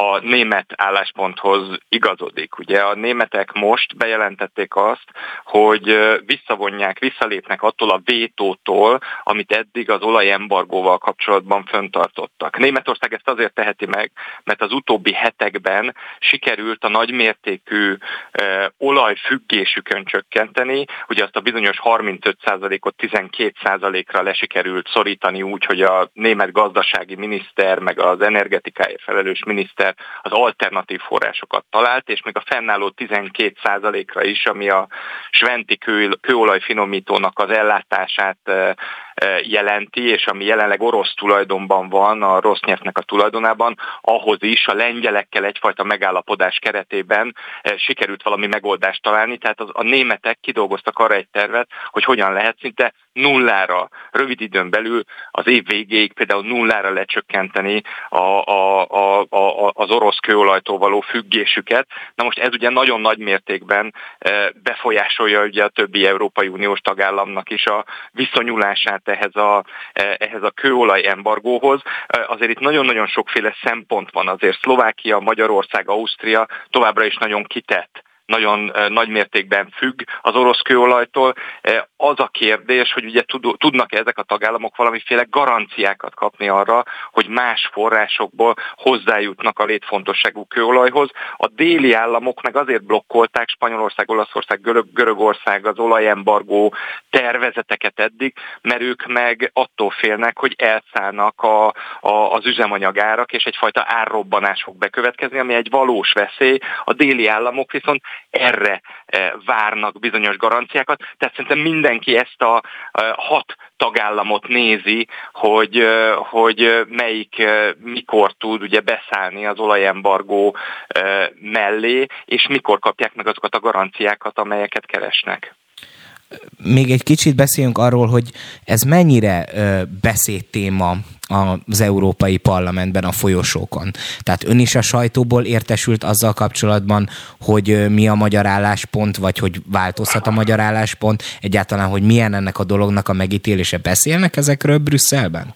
a német állásponthoz igazodik. Ugye a németek most bejelentették azt, hogy visszavonják, visszalépnek attól a vétótól, amit eddig az olajembargóval kapcsolatban föntartottak. Németország ezt azért teheti meg, mert az utóbbi hetekben sikerült a nagymértékű e, olajfüggésükön csökkenteni, ugye azt a bizonyos 35%-ot 12%-ra lesikerült szorítani úgy, hogy a német gazdasági miniszter, meg az energetikáért felelős miniszter rendszer az alternatív forrásokat talált, és még a fennálló 12%-ra is, ami a sventi kő, kőolaj finomítónak az ellátását jelenti, és ami jelenleg orosz tulajdonban van, a rossz nyelvnek a tulajdonában, ahhoz is a lengyelekkel egyfajta megállapodás keretében sikerült valami megoldást találni, tehát a németek kidolgoztak arra egy tervet, hogy hogyan lehet szinte nullára, rövid időn belül az év végéig például nullára lecsökkenteni a, a, a, a, az orosz kőolajtól való függésüket. Na most ez ugye nagyon nagy mértékben befolyásolja ugye a többi Európai Uniós tagállamnak is a viszonyulását ehhez a, e, ehhez a kőolaj embargóhoz. E, azért itt nagyon-nagyon sokféle szempont van, azért Szlovákia, Magyarország, Ausztria továbbra is nagyon kitett nagyon nagy mértékben függ az orosz kőolajtól. Az a kérdés, hogy ugye tudnak -e ezek a tagállamok valamiféle garanciákat kapni arra, hogy más forrásokból hozzájutnak a létfontosságú kőolajhoz. A déli államok meg azért blokkolták Spanyolország, Olaszország, Görög, Görögország az olajembargó tervezeteket eddig, mert ők meg attól félnek, hogy elszállnak a, a, az üzemanyagárak, és egyfajta árrobbanás fog bekövetkezni, ami egy valós veszély. A déli államok viszont erre eh, várnak bizonyos garanciákat, tehát szerintem mindenki ezt a eh, hat tagállamot nézi, hogy, eh, hogy melyik mikor tud ugye beszállni az olajembargó mellé, és mikor kapják meg azokat a garanciákat, amelyeket keresnek még egy kicsit beszéljünk arról, hogy ez mennyire beszédtéma az Európai Parlamentben, a folyosókon. Tehát ön is a sajtóból értesült azzal kapcsolatban, hogy mi a magyar álláspont, vagy hogy változhat a magyar álláspont, egyáltalán, hogy milyen ennek a dolognak a megítélése. Beszélnek ezekről Brüsszelben?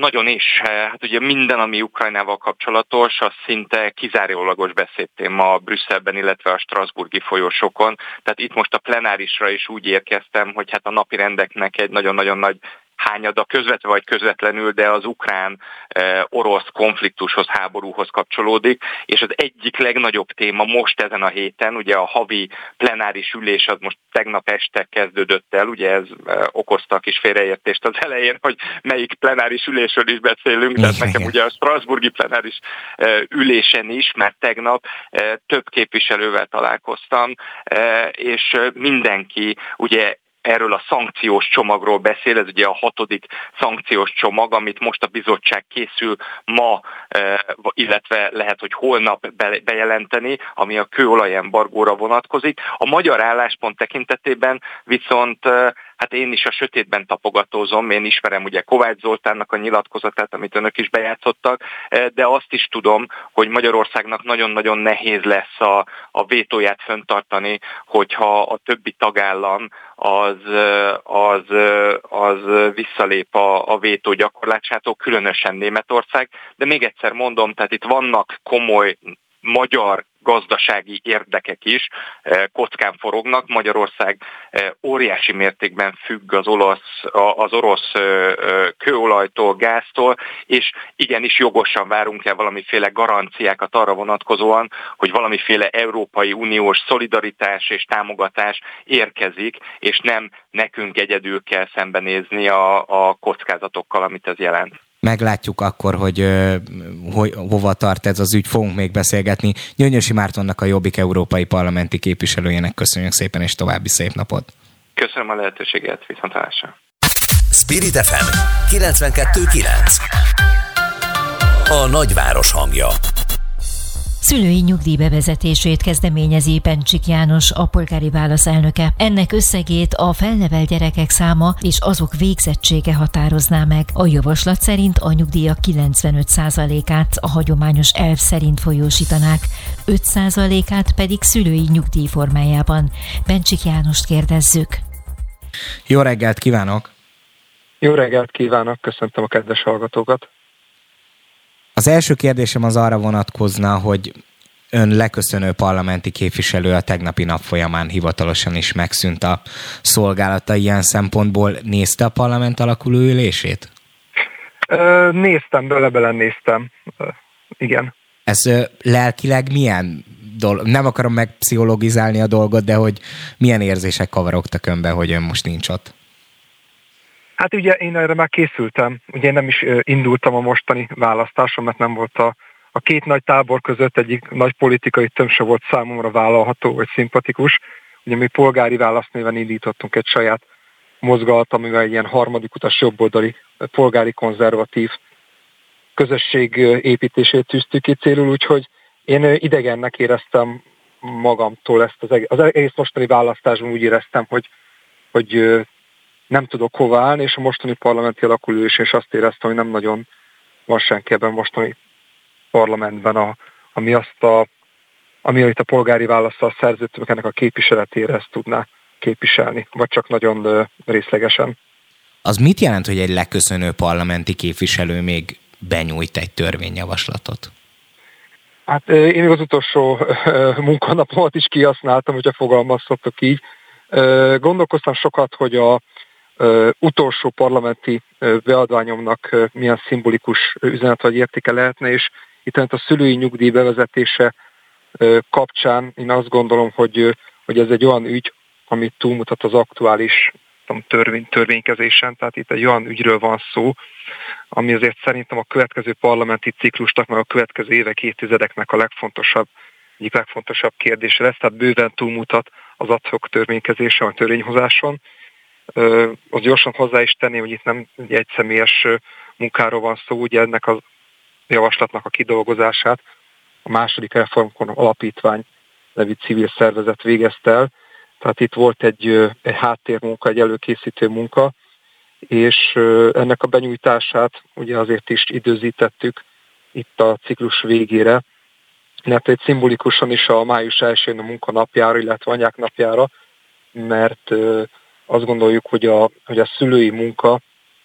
Nagyon is. Hát ugye minden, ami Ukrajnával kapcsolatos, az szinte kizárólagos beszédtéma Brüsszelben, illetve a Strasburgi folyosókon. Tehát itt most a plenárisra is úgy érkeztem, hogy hát a napi rendeknek egy nagyon-nagyon nagy hányada közvetve vagy közvetlenül, de az ukrán-orosz eh, konfliktushoz, háborúhoz kapcsolódik, és az egyik legnagyobb téma most ezen a héten, ugye a havi plenáris ülés az most tegnap este kezdődött el, ugye ez eh, okozta a kis félreértést az elején, hogy melyik plenáris ülésről is beszélünk, de nekem ugye a Strasburgi plenáris eh, ülésen is, mert tegnap több képviselővel találkoztam, és mindenki ugye erről a szankciós csomagról beszél, ez ugye a hatodik szankciós csomag, amit most a bizottság készül ma, eh, illetve lehet, hogy holnap bejelenteni, ami a kőolajembargóra vonatkozik. A magyar álláspont tekintetében viszont eh, hát én is a sötétben tapogatózom, én ismerem ugye Kovács Zoltánnak a nyilatkozatát, amit önök is bejátszottak, eh, de azt is tudom, hogy Magyarországnak nagyon-nagyon nehéz lesz a, a vétóját föntartani, hogyha a többi tagállam az, eh, az, eh, az visszalép a, a vétó gyakorlásától, különösen Németország. De még egyszer mondom, tehát itt vannak komoly magyar gazdasági érdekek is eh, kockán forognak. Magyarország eh, óriási mértékben függ az, olasz, az orosz eh, kőolajtól, gáztól, és igenis jogosan várunk el valamiféle garanciákat arra vonatkozóan, hogy valamiféle Európai Uniós szolidaritás és támogatás érkezik, és nem nekünk egyedül kell szembenézni a, a kockázatokkal, amit ez jelent meglátjuk akkor, hogy, hogy hova tart ez az ügy, fogunk még beszélgetni. Gyöngyösi Mártonnak a Jobbik Európai Parlamenti képviselőjének köszönjük szépen, és további szép napot. Köszönöm a lehetőséget, viszontlátásra. Spirit FM 92.9 A nagyváros hangja Szülői nyugdíj bevezetését kezdeményezi Pencsik János, a polgári válasz elnöke. Ennek összegét a felnevel gyerekek száma és azok végzettsége határozná meg. A javaslat szerint a nyugdíjak 95%-át a hagyományos elv szerint folyósítanák, 5%-át pedig szülői nyugdíj formájában. Pencsik Jánost kérdezzük. Jó reggelt kívánok! Jó reggelt kívánok, köszöntöm a kedves hallgatókat! Az első kérdésem az arra vonatkozna, hogy ön leköszönő parlamenti képviselő a tegnapi nap folyamán hivatalosan is megszűnt a szolgálata ilyen szempontból. Nézte a parlament alakuló ülését? Néztem, bele-bele néztem. Igen. Ez lelkileg milyen dolog? Nem akarom megpszichologizálni a dolgot, de hogy milyen érzések kavarogtak önben, hogy ön most nincs ott? Hát ugye én erre már készültem. Ugye én nem is indultam a mostani választáson, mert nem volt a, a két nagy tábor között egyik nagy politikai tömse volt számomra vállalható vagy szimpatikus. Ugye mi polgári választnéven indítottunk egy saját mozgalmat, amivel egy ilyen harmadik utas jobboldali polgári konzervatív közösség építését tűztük ki célul, úgyhogy én idegennek éreztem magamtól ezt az egész, az egész mostani választásban úgy éreztem, hogy, hogy nem tudok hova állni, és a mostani parlamenti alakulás és azt éreztem, hogy nem nagyon van senki ebben mostani parlamentben, a, ami azt a, ami itt a polgári választás szerződtünk ennek a képviseletére ezt tudná képviselni, vagy csak nagyon részlegesen. Az mit jelent, hogy egy leköszönő parlamenti képviselő még benyújt egy törvényjavaslatot? Hát én még az utolsó munkanapomat is kihasználtam, hogyha fogalmazhatok így. Gondolkoztam sokat, hogy a utolsó parlamenti beadványomnak milyen szimbolikus üzenet vagy értéke lehetne, és itt a szülői nyugdíj bevezetése kapcsán én azt gondolom, hogy, hogy ez egy olyan ügy, amit túlmutat az aktuális tudom, törvény, törvénykezésen, tehát itt egy olyan ügyről van szó, ami azért szerintem a következő parlamenti ciklusnak, meg a következő évek, évtizedeknek a legfontosabb, egyik legfontosabb kérdése lesz, tehát bőven túlmutat az adhok törvénykezésen, a törvényhozáson. Az gyorsan hozzá is tenni, hogy itt nem egy személyes munkáról van szó, ugye ennek a javaslatnak a kidolgozását a második reformkon alapítvány nevű civil szervezet végezte el, tehát itt volt egy, egy háttérmunka, egy előkészítő munka, és ennek a benyújtását ugye azért is időzítettük itt a ciklus végére, mert egy szimbolikusan is a május 1 a munkanapjára, illetve anyák napjára, mert azt gondoljuk, hogy a, hogy a szülői munka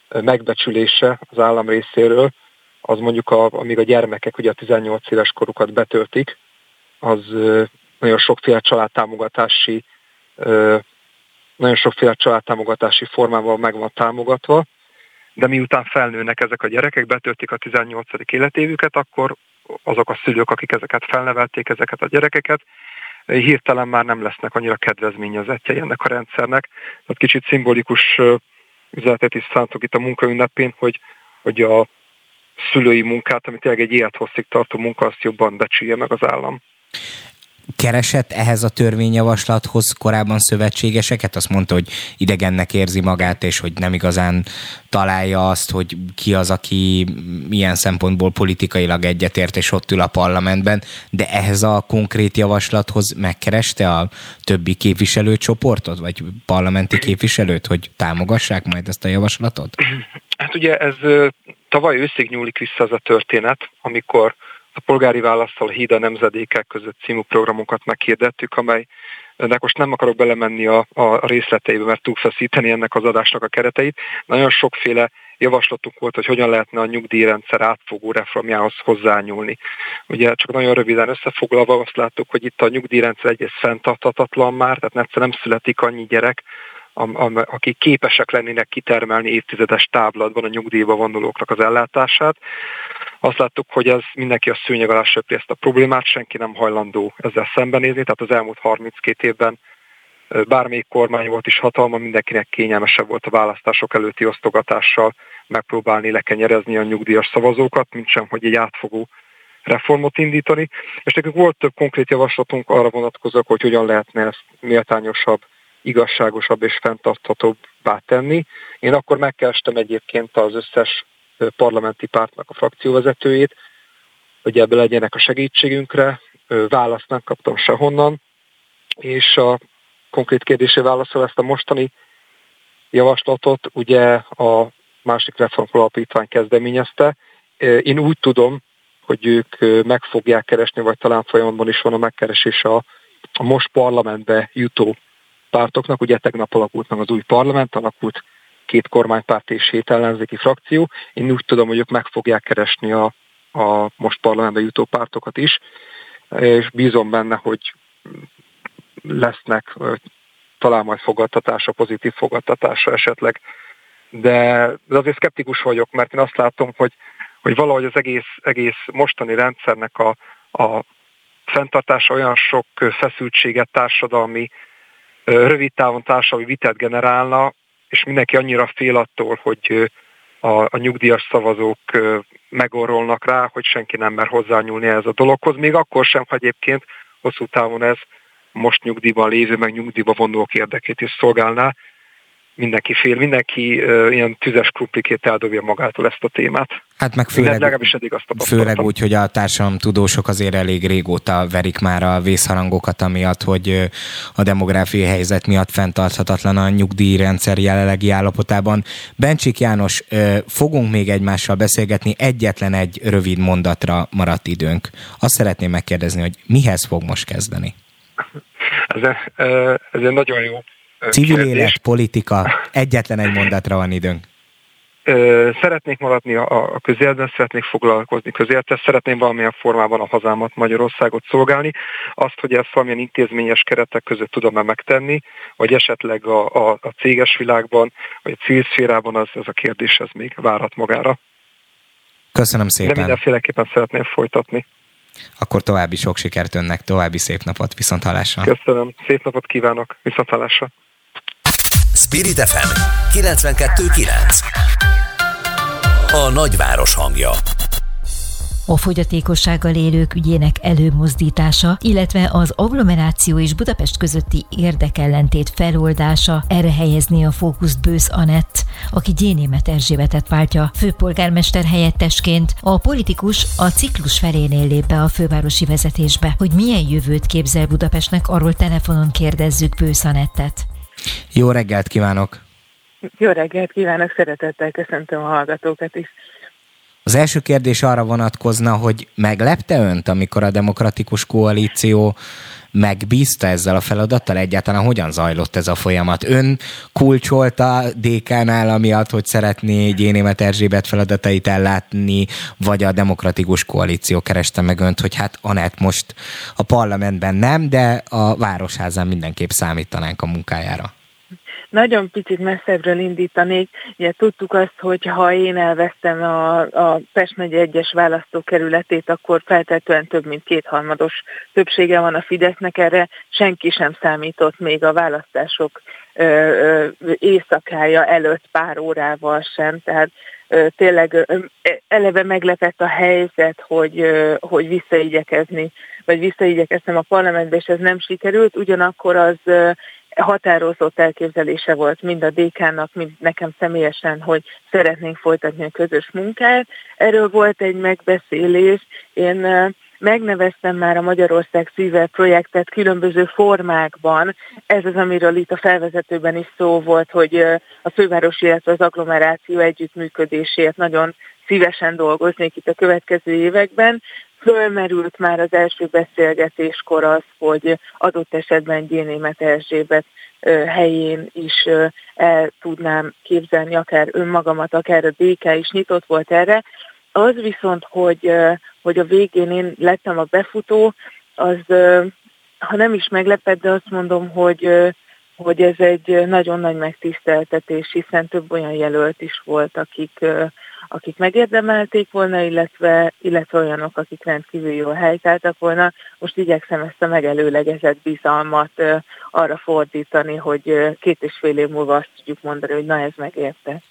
megbecsülése az állam részéről, az mondjuk a, amíg a gyermekek ugye a 18 éves korukat betöltik, az nagyon sokféle családtámogatási nagyon sokféle családtámogatási formával meg van támogatva, de miután felnőnek ezek a gyerekek, betöltik a 18. életévüket, akkor azok a szülők, akik ezeket felnevelték, ezeket a gyerekeket, hirtelen már nem lesznek annyira kedvezményezettjei ennek a rendszernek. Tehát kicsit szimbolikus üzenetet is szántok itt a munkaünnepén, hogy, hogy a szülői munkát, ami tényleg egy élethosszig tartó munka, azt jobban becsülje meg az állam keresett ehhez a törvényjavaslathoz korábban szövetségeseket? Azt mondta, hogy idegennek érzi magát, és hogy nem igazán találja azt, hogy ki az, aki milyen szempontból politikailag egyetért, és ott ül a parlamentben, de ehhez a konkrét javaslathoz megkereste a többi képviselőcsoportot, vagy parlamenti képviselőt, hogy támogassák majd ezt a javaslatot? Hát ugye ez tavaly őszig nyúlik vissza az a történet, amikor a polgári választal Híd a nemzedékek között című programokat meghirdettük, amely ennek most nem akarok belemenni a, a részleteibe, mert túlfeszíteni ennek az adásnak a kereteit. Nagyon sokféle javaslatunk volt, hogy hogyan lehetne a nyugdíjrendszer átfogó reformjához hozzányúlni. Ugye csak nagyon röviden összefoglalva azt láttuk, hogy itt a nyugdíjrendszer egyrészt fenntarthatatlan már, tehát nem születik annyi gyerek, akik képesek lennének kitermelni évtizedes táblatban a nyugdíjba vonulóknak az ellátását. Azt láttuk, hogy ez mindenki a szőnyeg alá söpri ezt a problémát, senki nem hajlandó ezzel szembenézni, tehát az elmúlt 32 évben bármelyik kormány volt is hatalma, mindenkinek kényelmesebb volt a választások előtti osztogatással megpróbálni lekenyerezni a nyugdíjas szavazókat, mint sem, hogy egy átfogó reformot indítani. És nekünk volt több konkrét javaslatunk arra vonatkozóak, hogy hogyan lehetne ezt méltányosabb igazságosabb és fenntarthatóbbá tenni. Én akkor megkerestem egyébként az összes parlamenti pártnak a frakcióvezetőjét, hogy ebből legyenek a segítségünkre, választ nem kaptam sehonnan, és a konkrét kérdésé válaszol ezt a mostani javaslatot ugye a másik reformkolapítvány kezdeményezte. Én úgy tudom, hogy ők meg fogják keresni, vagy talán folyamatban is van a megkeresés a, most parlamentbe jutó pártoknak. Ugye tegnap alakult meg az új parlament, alakult két kormánypárt és hét ellenzéki frakció. Én úgy tudom, hogy ők meg fogják keresni a, a most parlamentbe jutó pártokat is, és bízom benne, hogy lesznek talán majd fogadtatása, pozitív fogadtatása esetleg. De, de azért szkeptikus vagyok, mert én azt látom, hogy, hogy valahogy az egész, egész mostani rendszernek a, a fenntartása olyan sok feszültséget, társadalmi rövid távon társadalmi vitát generálna, és mindenki annyira fél attól, hogy a, a nyugdíjas szavazók megorolnak rá, hogy senki nem mer hozzányúlni ez a dologhoz, még akkor sem, ha egyébként hosszú távon ez most nyugdíjban lévő, meg nyugdíjba vonulók érdekét is szolgálná, mindenki fél, mindenki uh, ilyen tüzes kruplikét eldobja magától ezt a témát. Hát meg főleg, legalábbis eddig azt főleg úgy, hogy a tudósok azért elég régóta verik már a vészharangokat, amiatt, hogy a demográfiai helyzet miatt fenntarthatatlan a nyugdíjrendszer jelenlegi állapotában. Bencsik János, fogunk még egymással beszélgetni, egyetlen egy rövid mondatra maradt időnk. Azt szeretném megkérdezni, hogy mihez fog most kezdeni? Ez, ez egy nagyon jó Civil élet, politika, egyetlen egy mondatra van időnk. szeretnék maradni a, közéletben, szeretnék foglalkozni közélettel, szeretném valamilyen formában a hazámat, Magyarországot szolgálni. Azt, hogy ezt valamilyen intézményes keretek között tudom-e megtenni, vagy esetleg a, a, a céges világban, vagy a civil szférában, az, ez a kérdés ez még várhat magára. Köszönöm szépen. De mindenféleképpen szeretném folytatni. Akkor további sok sikert önnek, további szép napot, viszont hallásra. Köszönöm, szép napot kívánok, viszont hallásra. Spirit FM 92.9 A nagyváros hangja a fogyatékossággal élők ügyének előmozdítása, illetve az agglomeráció és Budapest közötti érdekellentét feloldása, erre helyezni a fókuszt Bősz Anett, aki Gyénémet Erzsébetet váltja főpolgármester helyettesként. A politikus a ciklus felénél lép be a fővárosi vezetésbe. Hogy milyen jövőt képzel Budapestnek, arról telefonon kérdezzük Bősz Anettet. Jó reggelt kívánok! Jó reggelt kívánok, szeretettel köszöntöm a hallgatókat is. Az első kérdés arra vonatkozna, hogy meglepte önt, amikor a demokratikus koalíció megbízta ezzel a feladattal? Egyáltalán hogyan zajlott ez a folyamat? Ön kulcsolta DK-nál amiatt, hogy szeretné Gyénémet Erzsébet feladatait ellátni, vagy a demokratikus koalíció kereste meg önt, hogy hát Anett most a parlamentben nem, de a városházán mindenképp számítanánk a munkájára? Nagyon picit messzebbről indítanék. Ugye tudtuk azt, hogy ha én elvesztem a, a Pest megye egyes választókerületét, akkor feltetően több mint kétharmados többsége van a Fidesznek. Erre senki sem számított még a választások éjszakája előtt pár órával sem. Tehát tényleg eleve meglepett a helyzet, hogy, hogy visszaigyekezni, vagy visszaigyekeztem a parlamentbe, és ez nem sikerült. Ugyanakkor az határozott elképzelése volt mind a DK-nak, mind nekem személyesen, hogy szeretnénk folytatni a közös munkát. Erről volt egy megbeszélés. Én megneveztem már a Magyarország szíve projektet különböző formákban. Ez az, amiről itt a felvezetőben is szó volt, hogy a főváros, illetve az agglomeráció együttműködésért nagyon szívesen dolgoznék itt a következő években fölmerült már az első beszélgetéskor az, hogy adott esetben Gyénémet Erzsébet helyén is el tudnám képzelni, akár önmagamat, akár a DK is nyitott volt erre. Az viszont, hogy, hogy a végén én lettem a befutó, az ha nem is meglepett, de azt mondom, hogy, hogy ez egy nagyon nagy megtiszteltetés, hiszen több olyan jelölt is volt, akik akik megérdemelték volna, illetve, illetve olyanok, akik rendkívül jól helytáltak volna. Most igyekszem ezt a megelőlegezett bizalmat arra fordítani, hogy két és fél év múlva azt tudjuk mondani, hogy na ez megérte.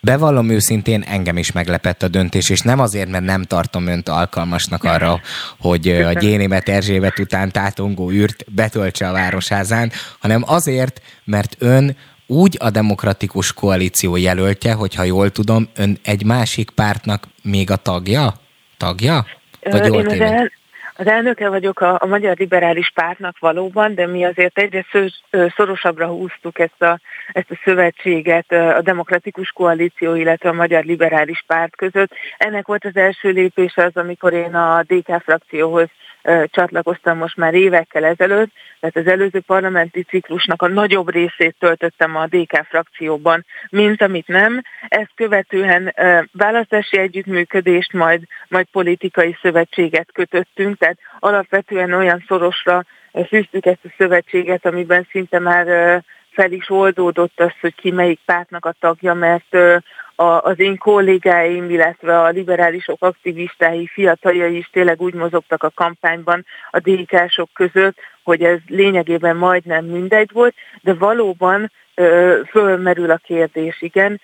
Bevallom őszintén, engem is meglepett a döntés, és nem azért, mert nem tartom önt alkalmasnak arra, hogy a Gyénémet Erzsébet után tátongó űrt betöltse a városházán, hanem azért, mert ön úgy a demokratikus koalíció jelöltje, hogyha jól tudom, ön egy másik pártnak még a tagja? Tagja? Vagy jól Én az, el, az elnöke vagyok a, a Magyar Liberális Pártnak valóban, de mi azért egyre sző, szorosabbra húztuk ezt a, ezt a szövetséget a Demokratikus Koalíció, illetve a Magyar Liberális Párt között. Ennek volt az első lépése az, amikor én a DK frakcióhoz csatlakoztam most már évekkel ezelőtt, tehát az előző parlamenti ciklusnak a nagyobb részét töltöttem a DK frakcióban, mint amit nem. Ezt követően választási együttműködést, majd, majd politikai szövetséget kötöttünk, tehát alapvetően olyan szorosra fűztük ezt a szövetséget, amiben szinte már fel is oldódott az, hogy ki melyik pártnak a tagja, mert az én kollégáim, illetve a liberálisok aktivistái, fiataljai is tényleg úgy mozogtak a kampányban a DK-sok között, hogy ez lényegében majdnem mindegy volt, de valóban fölmerül a kérdés, igen,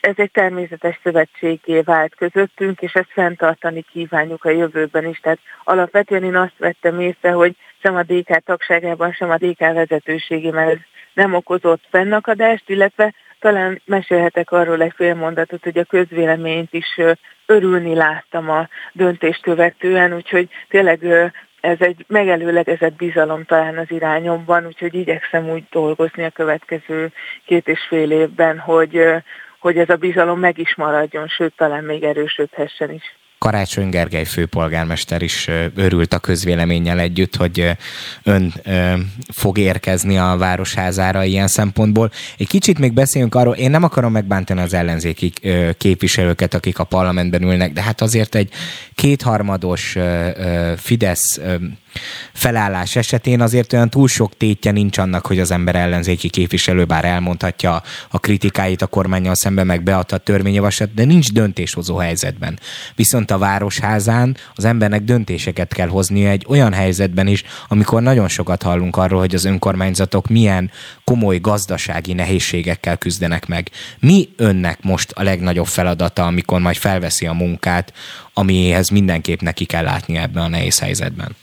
ez egy természetes szövetségé vált közöttünk, és ezt fenntartani kívánjuk a jövőben is. Tehát alapvetően én azt vettem észre, hogy sem a DK tagságában, sem a DK vezetőségében ez nem okozott fennakadást, illetve talán mesélhetek arról egy fél mondatot, hogy a közvéleményt is örülni láttam a döntést követően, úgyhogy tényleg ez egy megelőlegezett bizalom talán az irányomban, úgyhogy igyekszem úgy dolgozni a következő két és fél évben, hogy, hogy ez a bizalom meg is maradjon, sőt talán még erősödhessen is. Karácsony Gergely főpolgármester is örült a közvéleménnyel együtt, hogy ön fog érkezni a városházára ilyen szempontból. Egy kicsit még beszéljünk arról, én nem akarom megbántani az ellenzéki képviselőket, akik a parlamentben ülnek, de hát azért egy kétharmados Fidesz felállás esetén azért olyan túl sok tétje nincs annak, hogy az ember ellenzéki képviselő bár elmondhatja a kritikáit a kormányjal szemben, meg a törvényjavaslat, de nincs döntéshozó helyzetben. Viszont a városházán az embernek döntéseket kell hoznia egy olyan helyzetben is, amikor nagyon sokat hallunk arról, hogy az önkormányzatok milyen komoly gazdasági nehézségekkel küzdenek meg. Mi önnek most a legnagyobb feladata, amikor majd felveszi a munkát, amihez mindenképp neki kell látni ebben a nehéz helyzetben?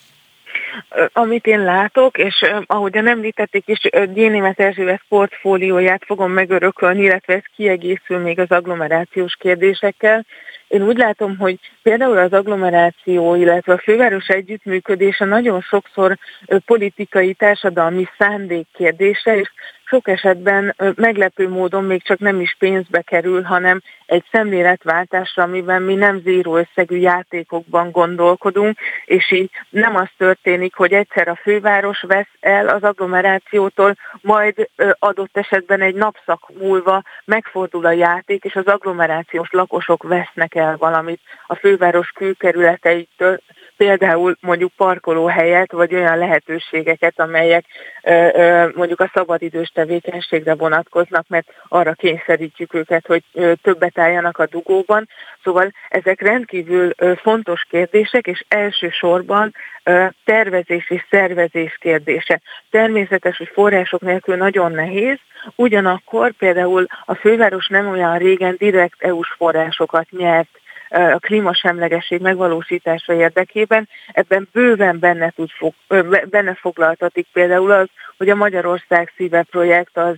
amit én látok, és ahogyan említették is, Gyénémet Erzsébet portfólióját fogom megörökölni, illetve ez kiegészül még az agglomerációs kérdésekkel. Én úgy látom, hogy például az agglomeráció, illetve a főváros együttműködése nagyon sokszor politikai, társadalmi szándék kérdése, és sok esetben meglepő módon még csak nem is pénzbe kerül, hanem egy szemléletváltásra, amiben mi nem zéró összegű játékokban gondolkodunk, és így nem az történik, hogy egyszer a főváros vesz el az agglomerációtól, majd adott esetben egy napszak múlva megfordul a játék, és az agglomerációs lakosok vesznek el valamit a főváros külkerületeitől, például mondjuk parkolóhelyet, vagy olyan lehetőségeket, amelyek mondjuk a szabadidős tevékenységre vonatkoznak, mert arra kényszerítjük őket, hogy többet álljanak a dugóban. Szóval ezek rendkívül fontos kérdések, és elsősorban tervezés és szervezés kérdése. Természetes, hogy források nélkül nagyon nehéz, ugyanakkor például a főváros nem olyan régen direkt EU-s forrásokat nyert a klímasemlegesség megvalósítása érdekében, ebben bőven benne, tud fog, benne foglaltatik például az, hogy a Magyarország szíve projekt az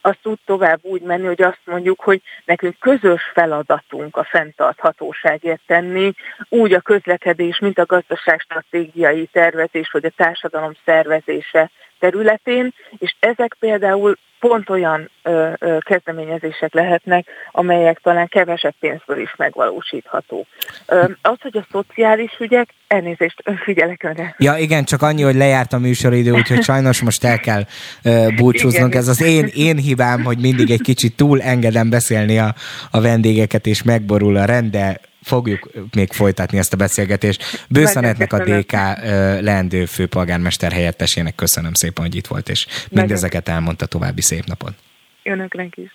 az tud tovább úgy menni, hogy azt mondjuk, hogy nekünk közös feladatunk a fenntarthatóságért tenni, úgy a közlekedés, mint a gazdaságstratégiai tervezés, vagy a társadalom szervezése területén, és ezek például pont olyan ö, ö, kezdeményezések lehetnek, amelyek talán kevesebb pénzből is megvalósítható. Ö, az, hogy a szociális ügyek, elnézést, figyelek önre. Ja igen, csak annyi, hogy lejárt a műsoridő, úgyhogy sajnos most el kell ö, búcsúznunk. Ez az én, én hibám, hogy mindig egy kicsit túl engedem beszélni a, a vendégeket, és megborul a rend, de fogjuk még folytatni ezt a beszélgetést. Bőszanetnek a DK leendő főpolgármester helyettesének köszönöm szépen, hogy itt volt, és mindezeket elmondta további szép napot. Önöknek is.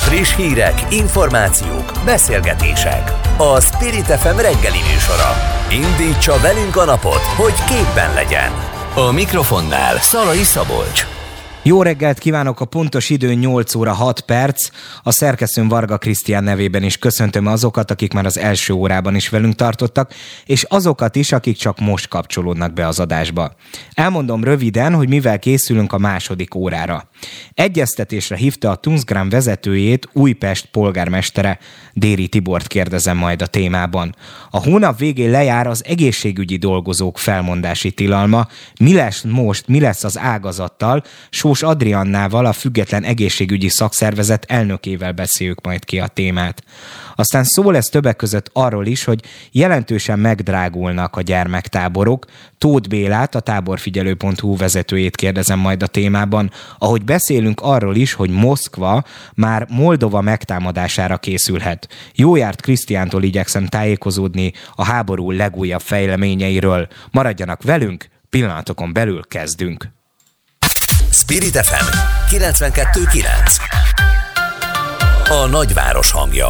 Friss hírek, információk, beszélgetések. A Spirit FM reggeli műsora. Indítsa velünk a napot, hogy képben legyen. A mikrofonnál Szalai Szabolcs. Jó reggelt kívánok, a pontos idő 8 óra 6 perc. A szerkesztőn Varga Krisztián nevében is köszöntöm azokat, akik már az első órában is velünk tartottak, és azokat is, akik csak most kapcsolódnak be az adásba. Elmondom röviden, hogy mivel készülünk a második órára. Egyeztetésre hívta a Tunzgram vezetőjét Újpest polgármestere. Déri Tibort kérdezem majd a témában. A hónap végén lejár az egészségügyi dolgozók felmondási tilalma. Mi lesz most, mi lesz az ágazattal? Sós Adriannával, a Független Egészségügyi Szakszervezet elnökével beszéljük majd ki a témát. Aztán szó lesz többek között arról is, hogy jelentősen megdrágulnak a gyermektáborok. Tóth Bélát, a táborfigyelő.hu vezetőjét kérdezem majd a témában, ahogy beszélünk arról is, hogy Moszkva már Moldova megtámadására készülhet. Jó járt Krisztiántól igyekszem tájékozódni a háború legújabb fejleményeiről. Maradjanak velünk, pillanatokon belül kezdünk. Spirit FM 92.9 A nagyváros hangja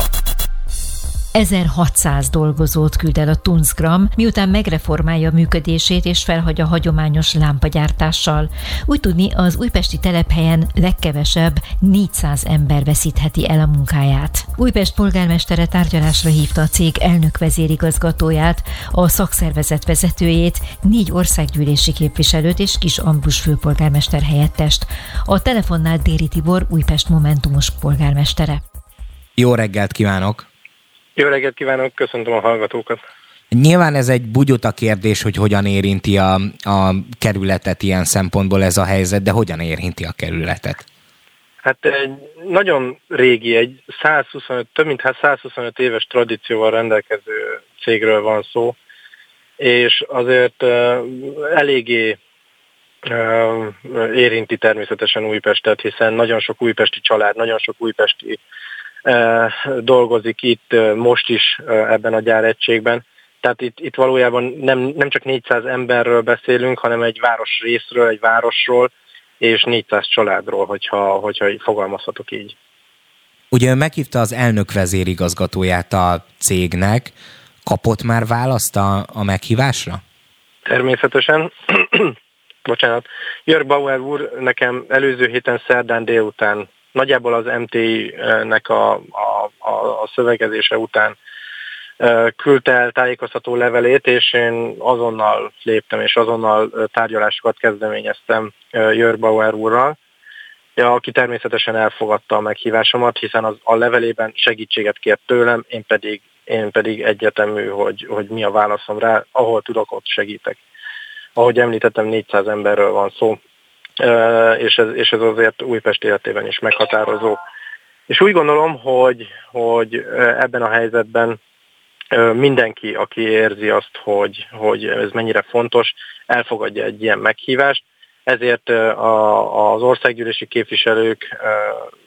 1600 dolgozót küld el a Tunzgram, miután megreformálja működését és felhagy a hagyományos lámpagyártással. Úgy tudni, az újpesti telephelyen legkevesebb 400 ember veszítheti el a munkáját. Újpest polgármestere tárgyalásra hívta a cég elnök vezérigazgatóját, a szakszervezet vezetőjét, négy országgyűlési képviselőt és Kis Ambrus főpolgármester helyettest. A telefonnál Déri Tibor Újpest Momentumos polgármestere. Jó reggelt kívánok! Jó reggelt kívánok, köszöntöm a hallgatókat. Nyilván ez egy bugyota kérdés, hogy hogyan érinti a, a kerületet ilyen szempontból ez a helyzet, de hogyan érinti a kerületet? Hát egy nagyon régi, egy 125, több mint 125 éves tradícióval rendelkező cégről van szó, és azért eléggé érinti természetesen Újpestet, hiszen nagyon sok újpesti család, nagyon sok újpesti dolgozik itt most is ebben a gyáregységben. Tehát itt, itt valójában nem, nem csak 400 emberről beszélünk, hanem egy város részről, egy városról, és 400 családról, hogyha, hogyha fogalmazhatok így. Ugye ön meghívta az elnök vezérigazgatóját a cégnek, kapott már választ a, a meghívásra? Természetesen. Bocsánat. Jörg Bauer úr nekem előző héten szerdán délután, nagyjából az MTI-nek a, a, a, szövegezése után küldte el tájékoztató levelét, és én azonnal léptem, és azonnal tárgyalásokat kezdeményeztem Jörg Bauer úrral, aki természetesen elfogadta a meghívásomat, hiszen az, a levelében segítséget kért tőlem, én pedig, én pedig egyetemű, hogy, hogy mi a válaszom rá, ahol tudok, ott segítek. Ahogy említettem, 400 emberről van szó, és ez, és ez azért Újpest életében is meghatározó. És úgy gondolom, hogy, hogy ebben a helyzetben mindenki, aki érzi azt, hogy, hogy ez mennyire fontos, elfogadja egy ilyen meghívást. Ezért az országgyűlési képviselők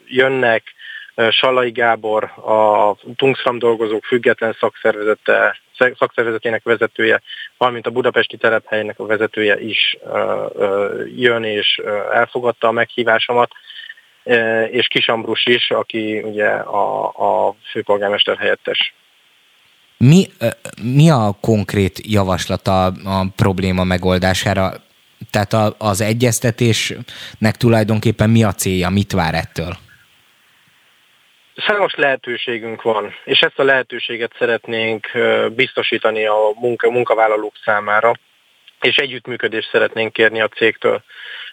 jönnek, Salai Gábor, a Tungsram dolgozók független szakszervezete, szakszervezetének vezetője, valamint a budapesti telephelynek a vezetője is jön és elfogadta a meghívásomat, és Kisambrus is, aki ugye a, a főpolgármester helyettes. Mi, mi a konkrét javaslata a probléma megoldására? Tehát a, az egyeztetésnek tulajdonképpen mi a célja, mit vár ettől? Számos lehetőségünk van, és ezt a lehetőséget szeretnénk biztosítani a munka, munkavállalók számára, és együttműködést szeretnénk kérni a cégtől.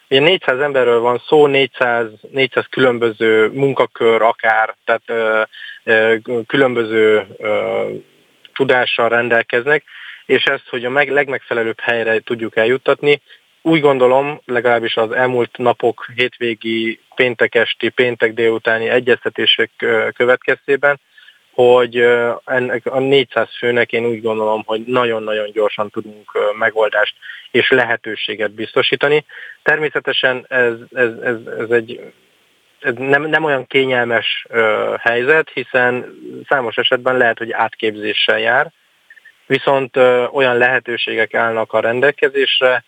Ugye 400 emberről van szó, 400, 400 különböző munkakör akár, tehát ö, ö, különböző ö, tudással rendelkeznek, és ezt, hogy a meg, legmegfelelőbb helyre tudjuk eljuttatni, úgy gondolom, legalábbis az elmúlt napok hétvégi, péntek esti, péntek délutáni egyeztetések következtében, hogy ennek a 400 főnek én úgy gondolom, hogy nagyon-nagyon gyorsan tudunk megoldást és lehetőséget biztosítani. Természetesen ez, ez, ez, ez egy ez nem, nem olyan kényelmes helyzet, hiszen számos esetben lehet, hogy átképzéssel jár, viszont olyan lehetőségek állnak a rendelkezésre,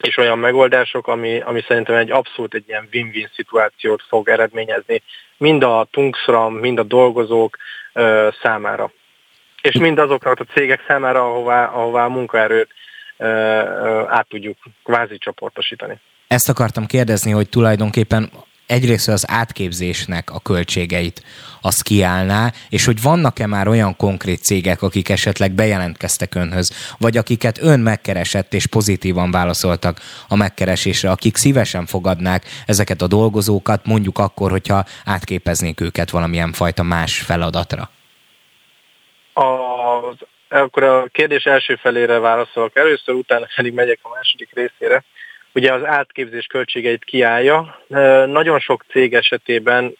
és olyan megoldások, ami, ami szerintem egy abszolút egy ilyen win-win szituációt fog eredményezni, mind a Tungsram, mind a dolgozók ö, számára. És mind azoknak a cégek számára, ahová, ahová a munkaerőt ö, ö, át tudjuk kvázi csoportosítani. Ezt akartam kérdezni, hogy tulajdonképpen egyrészt az átképzésnek a költségeit az kiállná, és hogy vannak-e már olyan konkrét cégek, akik esetleg bejelentkeztek önhöz, vagy akiket ön megkeresett és pozitívan válaszoltak a megkeresésre, akik szívesen fogadnák ezeket a dolgozókat, mondjuk akkor, hogyha átképeznék őket valamilyen fajta más feladatra? A, akkor a kérdés első felére válaszolok először, utána pedig megyek a második részére ugye az átképzés költségeit kiállja. Nagyon sok cég esetében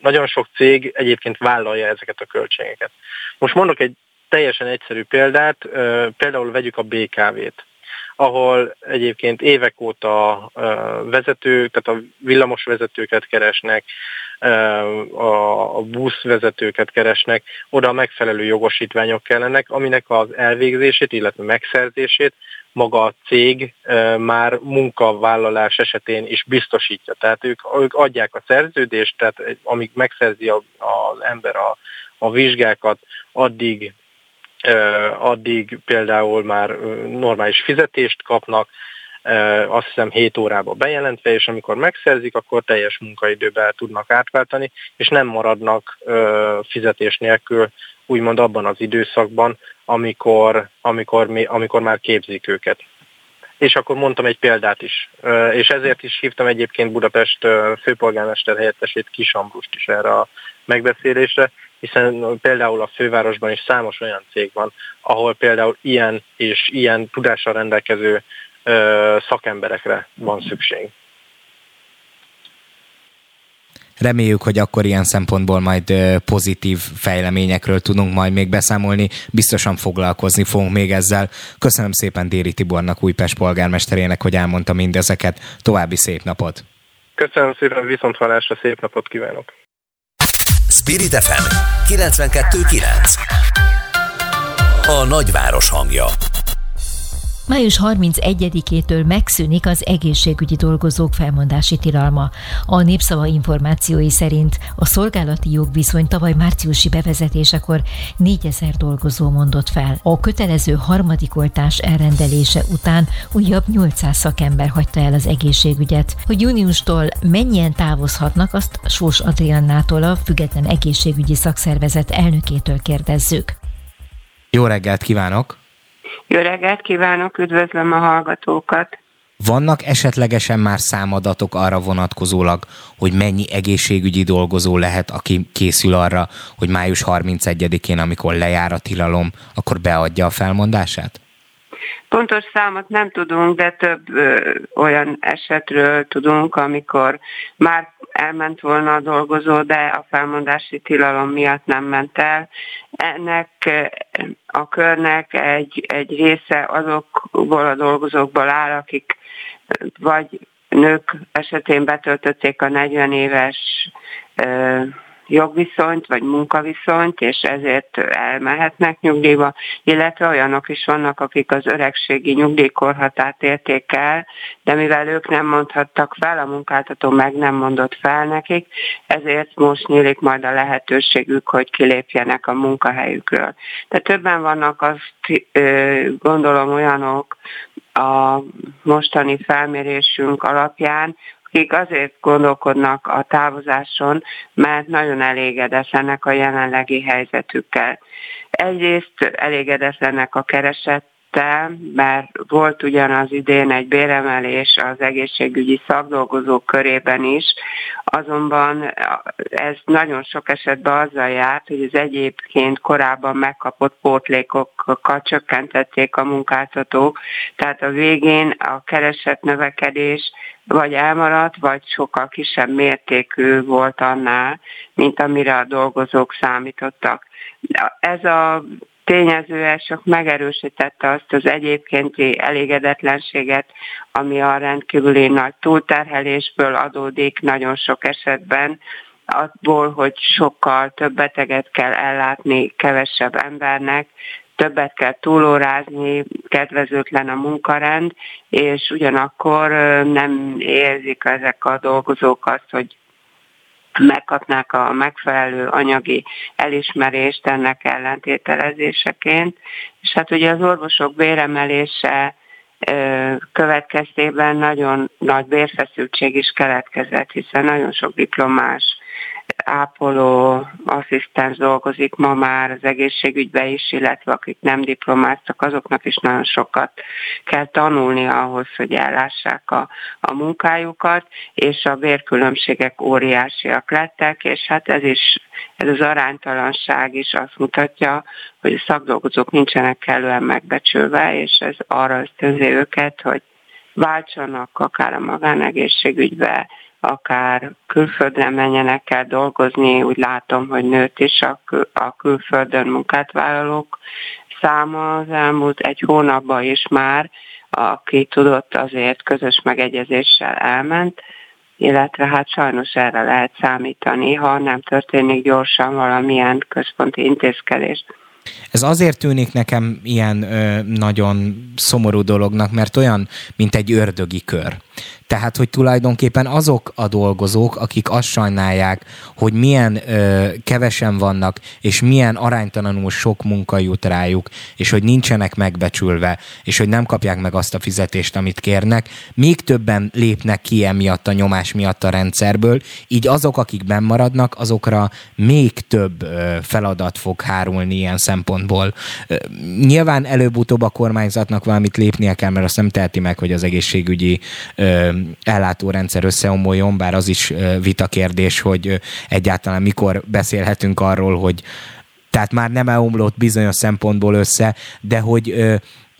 nagyon sok cég egyébként vállalja ezeket a költségeket. Most mondok egy teljesen egyszerű példát, például vegyük a BKV-t ahol egyébként évek óta vezetők, tehát a villamos vezetőket keresnek, a buszvezetőket keresnek, oda megfelelő jogosítványok kellenek, aminek az elvégzését, illetve megszerzését maga a cég már munkavállalás esetén is biztosítja. Tehát ők, ők adják a szerződést, tehát amíg megszerzi az ember a, a vizsgákat, addig addig például már normális fizetést kapnak, azt hiszem 7 órába bejelentve, és amikor megszerzik, akkor teljes munkaidőben tudnak átváltani, és nem maradnak fizetés nélkül úgymond abban az időszakban, amikor, amikor, amikor már képzik őket. És akkor mondtam egy példát is. És ezért is hívtam egyébként Budapest főpolgármester helyettesét Kisambrust is erre a megbeszélésre, hiszen például a fővárosban is számos olyan cég van, ahol például ilyen és ilyen tudással rendelkező szakemberekre van szükség. Reméljük, hogy akkor ilyen szempontból majd pozitív fejleményekről tudunk majd még beszámolni. Biztosan foglalkozni fogunk még ezzel. Köszönöm szépen Déri Tibornak, Újpest polgármesterének, hogy elmondta mindezeket. További szép napot! Köszönöm szépen, viszont hallásra szép napot kívánok! Spirit FM 92.9 A nagyváros hangja Május 31-től megszűnik az egészségügyi dolgozók felmondási tilalma. A népszava információi szerint a szolgálati jogviszony tavaly márciusi bevezetésekor 4000 dolgozó mondott fel. A kötelező harmadik oltás elrendelése után újabb 800 szakember hagyta el az egészségügyet. Hogy júniustól mennyien távozhatnak, azt Sós Adriannától a Független Egészségügyi Szakszervezet elnökétől kérdezzük. Jó reggelt kívánok! Jó reggelt kívánok, üdvözlöm a hallgatókat! Vannak esetlegesen már számadatok arra vonatkozólag, hogy mennyi egészségügyi dolgozó lehet, aki készül arra, hogy május 31-én, amikor lejár a tilalom, akkor beadja a felmondását? Pontos számot nem tudunk, de több ö, olyan esetről tudunk, amikor már elment volna a dolgozó, de a felmondási tilalom miatt nem ment el. Ennek a körnek egy, egy része azokból a dolgozókból áll, akik vagy nők esetén betöltötték a 40 éves jogviszonyt vagy munkaviszonyt, és ezért elmehetnek nyugdíjba, illetve olyanok is vannak, akik az öregségi nyugdíjkorhatárt érték el, de mivel ők nem mondhattak fel, a munkáltató meg nem mondott fel nekik, ezért most nyílik majd a lehetőségük, hogy kilépjenek a munkahelyükről. De többen vannak azt gondolom olyanok, a mostani felmérésünk alapján, akik azért gondolkodnak a távozáson, mert nagyon elégedetlenek a jelenlegi helyzetükkel. Egyrészt elégedetlenek a kereset mert volt ugyanaz idén egy béremelés az egészségügyi szakdolgozók körében is, azonban ez nagyon sok esetben azzal járt, hogy az egyébként korábban megkapott pótlékokkal csökkentették a munkáltatók, tehát a végén a keresett növekedés vagy elmaradt, vagy sokkal kisebb mértékű volt annál, mint amire a dolgozók számítottak. Ez a tényező csak megerősítette azt az egyébkénti elégedetlenséget, ami a rendkívüli nagy túlterhelésből adódik nagyon sok esetben, abból, hogy sokkal több beteget kell ellátni kevesebb embernek, többet kell túlórázni, kedvezőtlen a munkarend, és ugyanakkor nem érzik ezek a dolgozók azt, hogy megkapnák a megfelelő anyagi elismerést ennek ellentételezéseként. És hát ugye az orvosok béremelése következtében nagyon nagy bérfeszültség is keletkezett, hiszen nagyon sok diplomás ápoló, asszisztens dolgozik ma már az egészségügybe is, illetve akik nem diplomáztak, azoknak is nagyon sokat kell tanulni ahhoz, hogy ellássák a, a munkájukat, és a bérkülönbségek óriásiak lettek, és hát ez is, ez az aránytalanság is azt mutatja, hogy a szakdolgozók nincsenek kellően megbecsülve, és ez arra ösztönzi őket, hogy váltsanak akár a magánegészségügybe, akár külföldre menjenek el dolgozni, úgy látom, hogy nőtt is a, kül- a külföldön munkát vállalók száma az elmúlt egy hónapban is már, aki tudott azért közös megegyezéssel elment, illetve hát sajnos erre lehet számítani, ha nem történik gyorsan valamilyen központi intézkedés. Ez azért tűnik nekem ilyen ö, nagyon szomorú dolognak, mert olyan, mint egy ördögi kör. Tehát, hogy tulajdonképpen azok a dolgozók, akik azt sajnálják, hogy milyen ö, kevesen vannak, és milyen aránytalanul sok munka jut rájuk, és hogy nincsenek megbecsülve, és hogy nem kapják meg azt a fizetést, amit kérnek, még többen lépnek ki emiatt a nyomás miatt a rendszerből, így azok, akik bennmaradnak, azokra még több ö, feladat fog hárulni ilyen szempontból. Ö, nyilván előbb-utóbb a kormányzatnak valamit lépnie kell, mert azt nem teheti meg, hogy az egészségügyi ö, ellátórendszer összeomoljon, bár az is vitakérdés, hogy egyáltalán mikor beszélhetünk arról, hogy tehát már nem elomlott bizonyos szempontból össze, de hogy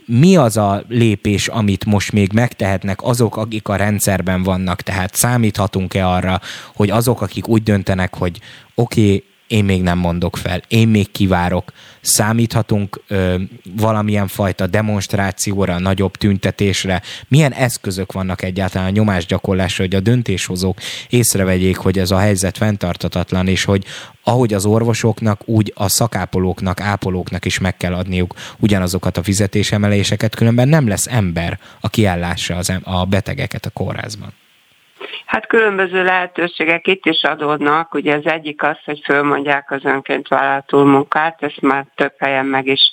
mi az a lépés, amit most még megtehetnek azok, akik a rendszerben vannak, tehát számíthatunk-e arra, hogy azok, akik úgy döntenek, hogy oké, okay, én még nem mondok fel, én még kivárok, számíthatunk ö, valamilyen fajta demonstrációra, nagyobb tüntetésre, milyen eszközök vannak egyáltalán a nyomásgyakorlásra, hogy a döntéshozók észrevegyék, hogy ez a helyzet fenntartatatlan, és hogy ahogy az orvosoknak, úgy a szakápolóknak, ápolóknak is meg kell adniuk ugyanazokat a fizetésemeléseket, különben nem lesz ember, aki ellássa az, a betegeket a kórházban. Hát különböző lehetőségek itt is adódnak. Ugye az egyik az, hogy fölmondják az önként vállalt munkát, ezt már több helyen meg is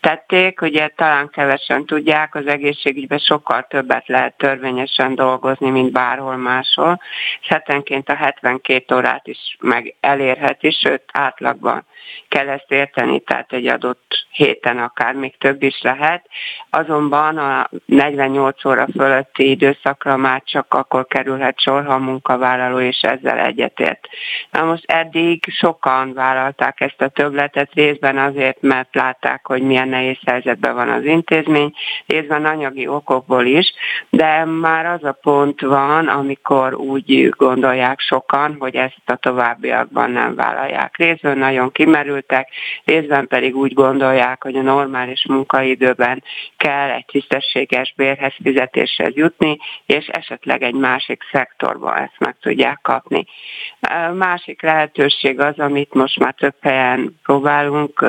tették. Ugye talán kevesen tudják, az egészségügyben sokkal többet lehet törvényesen dolgozni, mint bárhol máshol. Hetenként a 72 órát is meg elérheti, sőt átlagban kell ezt érteni, tehát egy adott héten akár még több is lehet. Azonban a 48 óra fölötti időszakra már csak akkor kerülhet sor, ha a munkavállaló és ezzel egyetért. Na most eddig sokan vállalták ezt a többletet, részben azért, mert látták, hogy milyen nehéz helyzetben van az intézmény, részben anyagi okokból is, de már az a pont van, amikor úgy gondolják sokan, hogy ezt a továbbiakban nem vállalják. Részben nagyon kimerültek, részben pedig úgy gondolják, hogy a normális munkaidőben kell egy tisztességes bérhez fizetéshez jutni, és esetleg egy másik szektorban ezt meg tudják kapni. Másik lehetőség az, amit most már több helyen próbálunk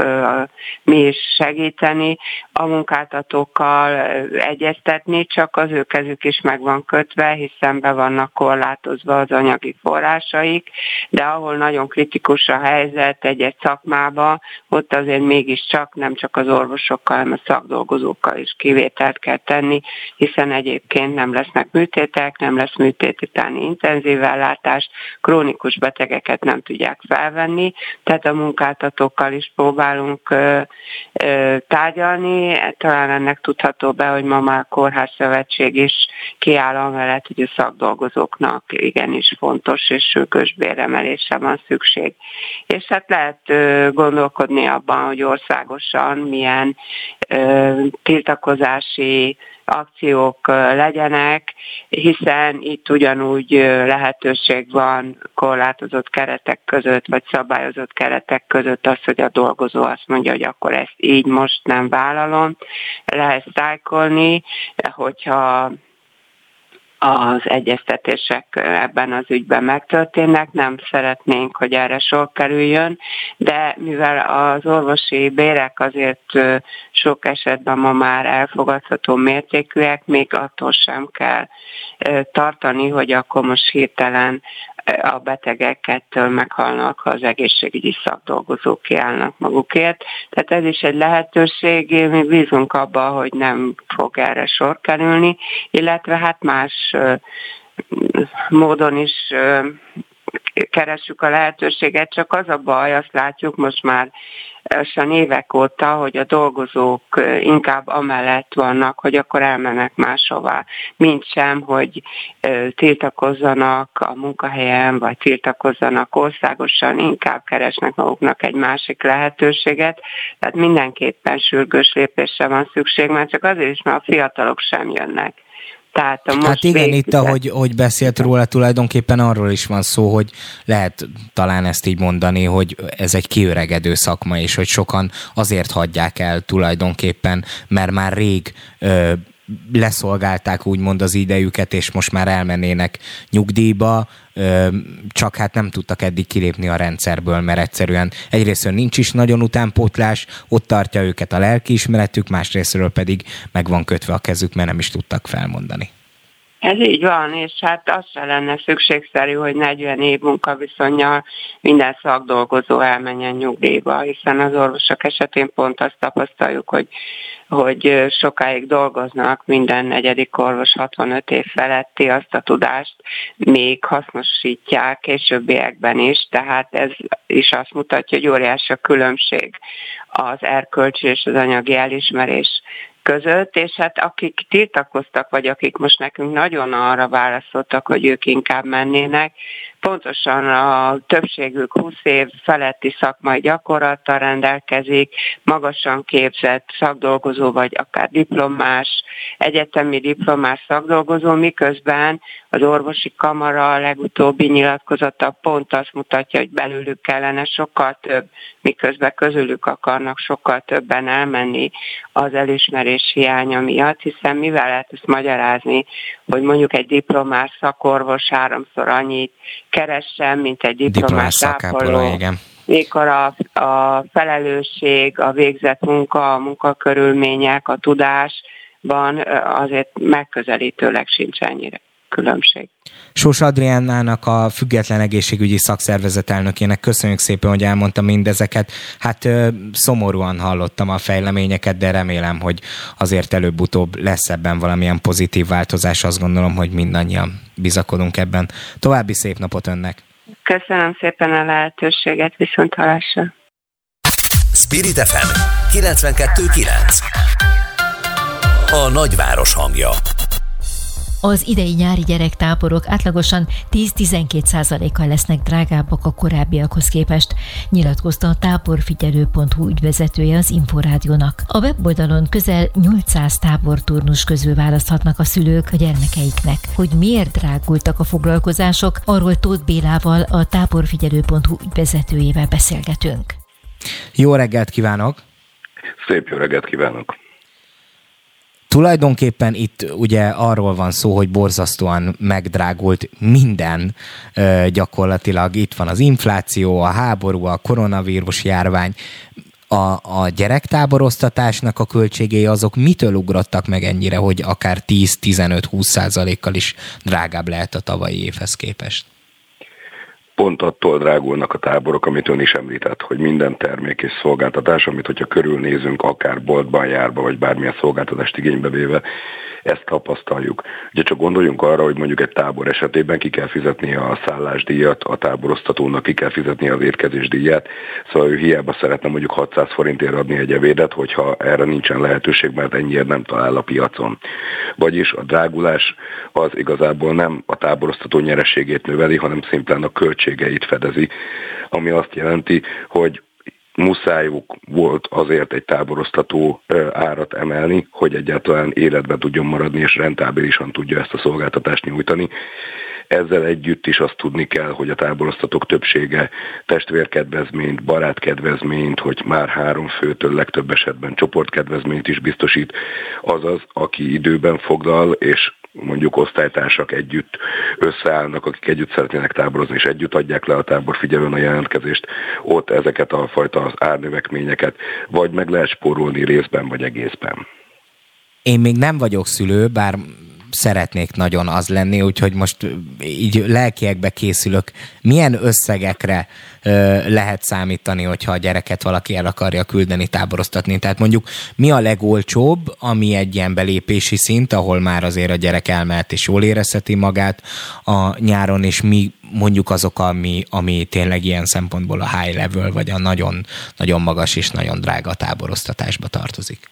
mi is segíteni, a munkáltatókkal egyeztetni, csak az ő kezük is meg van kötve, hiszen be vannak korlátozva az anyagi forrásaik, de ahol nagyon kritikus a helyzet egy-egy szakmába, ott azért mégiscsak nem csak az orvosokkal, hanem a szakdolgozókkal is kivételt kell tenni, hiszen egyébként nem lesznek műtétek, nem lesz műtét utáni intenzív ellátás, krónikus betegeket nem tudják felvenni, tehát a munkáltatókkal is próbálunk ö, ö, tárgyalni. Talán ennek tudható be, hogy ma már a Kórház Szövetség is kiáll amellett, hogy a szakdolgozóknak igenis fontos és sürgős béremelésre van szükség. És hát lehet ö, gondolkodni abban, hogy országosan milyen tiltakozási akciók legyenek, hiszen itt ugyanúgy lehetőség van korlátozott keretek között, vagy szabályozott keretek között az, hogy a dolgozó azt mondja, hogy akkor ezt így most nem vállalom. Lehet szájkolni, hogyha az egyeztetések ebben az ügyben megtörténnek, nem szeretnénk, hogy erre sor kerüljön, de mivel az orvosi bérek azért sok esetben ma már elfogadható mértékűek, még attól sem kell tartani, hogy akkor most hirtelen a betegekettől meghalnak, ha az egészségügyi szakdolgozók kiállnak magukért. Tehát ez is egy lehetőség, mi bízunk abba, hogy nem fog erre sor kerülni, illetve hát más módon is keressük a lehetőséget, csak az a baj, azt látjuk most már lassan évek óta, hogy a dolgozók inkább amellett vannak, hogy akkor elmennek máshová, mint sem, hogy tiltakozzanak a munkahelyen, vagy tiltakozzanak országosan, inkább keresnek maguknak egy másik lehetőséget. Tehát mindenképpen sürgős lépésre van szükség, mert csak azért is, mert a fiatalok sem jönnek. Tehát a most hát igen, végzett... itt ahogy hogy beszélt róla, tulajdonképpen arról is van szó, hogy lehet talán ezt így mondani, hogy ez egy kiöregedő szakma, és hogy sokan azért hagyják el tulajdonképpen, mert már rég ö, leszolgálták úgymond az idejüket, és most már elmennének nyugdíjba, csak hát nem tudtak eddig kilépni a rendszerből, mert egyszerűen egyrésztről nincs is nagyon utánpótlás, ott tartja őket a lelkiismeretük, másrésztről pedig meg van kötve a kezük, mert nem is tudtak felmondani. Ez így van, és hát az se lenne szükségszerű, hogy 40 év munkaviszonyjal minden szakdolgozó elmenjen nyugdíjba, hiszen az orvosok esetén pont azt tapasztaljuk, hogy hogy sokáig dolgoznak, minden negyedik orvos 65 év feletti azt a tudást még hasznosítják későbbiekben is, tehát ez is azt mutatja, hogy óriási a különbség az erkölcsi és az anyagi elismerés között, és hát akik tiltakoztak, vagy akik most nekünk nagyon arra válaszoltak, hogy ők inkább mennének, pontosan a többségük 20 év feletti szakmai gyakorlattal rendelkezik, magasan képzett szakdolgozó vagy akár diplomás, egyetemi diplomás szakdolgozó, miközben az orvosi kamara legutóbbi nyilatkozata pont azt mutatja, hogy belőlük kellene sokkal több, miközben közülük akarnak sokkal többen elmenni az elismerés hiánya miatt, hiszen mivel lehet ezt magyarázni, hogy mondjuk egy diplomás szakorvos háromszor annyit keressen, mint egy diplomás, ápoló. Igen mikor a, a felelősség, a végzett munka, a munkakörülmények, a tudásban azért megközelítőleg sincs ennyire különbség. Sós Adriánának, a Független Egészségügyi Szakszervezet elnökének köszönjük szépen, hogy elmondta mindezeket. Hát szomorúan hallottam a fejleményeket, de remélem, hogy azért előbb-utóbb lesz ebben valamilyen pozitív változás. Azt gondolom, hogy mindannyian bizakodunk ebben. További szép napot önnek! Köszönöm szépen a lehetőséget, viszont hallásra! Spirit FM 92.9 A nagyváros hangja az idei nyári gyerektáborok átlagosan 10-12%-kal lesznek drágábbak a korábbiakhoz képest, nyilatkozta a táborfigyelő.hu ügyvezetője az Inforádiónak. A weboldalon közel 800 táborturnus közül választhatnak a szülők a gyermekeiknek. Hogy miért drágultak a foglalkozások, arról Tóth Bélával, a táborfigyelő.hu ügyvezetőjével beszélgetünk. Jó reggelt kívánok! Szép jó reggelt kívánok! Tulajdonképpen itt ugye arról van szó, hogy borzasztóan megdrágult minden gyakorlatilag. Itt van az infláció, a háború, a koronavírus járvány. A, a gyerektáboroztatásnak a költségei azok mitől ugrottak meg ennyire, hogy akár 10-15-20 százalékkal is drágább lehet a tavalyi évhez képest? Pont attól drágulnak a táborok, amit ön is említett, hogy minden termék és szolgáltatás, amit hogyha körülnézünk, akár boltban járva, vagy bármilyen szolgáltatást igénybe véve, ezt tapasztaljuk. Ugye csak gondoljunk arra, hogy mondjuk egy tábor esetében ki kell fizetni a szállásdíjat, a táboroztatónak ki kell fizetni az érkezésdíjat, szóval ő hiába szeretne mondjuk 600 forintért adni egy evédet, hogyha erre nincsen lehetőség, mert ennyiért nem talál a piacon. Vagyis a drágulás az igazából nem a táboroztató nyerességét növeli, hanem szimplán a költségeit fedezi, ami azt jelenti, hogy muszájuk volt azért egy táboroztató árat emelni, hogy egyáltalán életbe tudjon maradni és rentábilisan tudja ezt a szolgáltatást nyújtani. Ezzel együtt is azt tudni kell, hogy a táboroztatók többsége testvérkedvezményt, barátkedvezményt, hogy már három főtől legtöbb esetben csoportkedvezményt is biztosít, azaz, aki időben foglal és mondjuk osztálytársak együtt összeállnak, akik együtt szeretnének táborozni, és együtt adják le a tábor figyelőn a jelentkezést, ott ezeket a fajta árnövekményeket vagy meg lehet spórolni részben vagy egészben. Én még nem vagyok szülő, bár szeretnék nagyon az lenni, úgyhogy most így lelkiekbe készülök. Milyen összegekre ö, lehet számítani, hogyha a gyereket valaki el akarja küldeni, táboroztatni? Tehát mondjuk mi a legolcsóbb, ami egy ilyen belépési szint, ahol már azért a gyerek elmehet és jól érezheti magát a nyáron, és mi mondjuk azok, ami, ami tényleg ilyen szempontból a high level, vagy a nagyon, nagyon magas és nagyon drága táboroztatásba tartozik?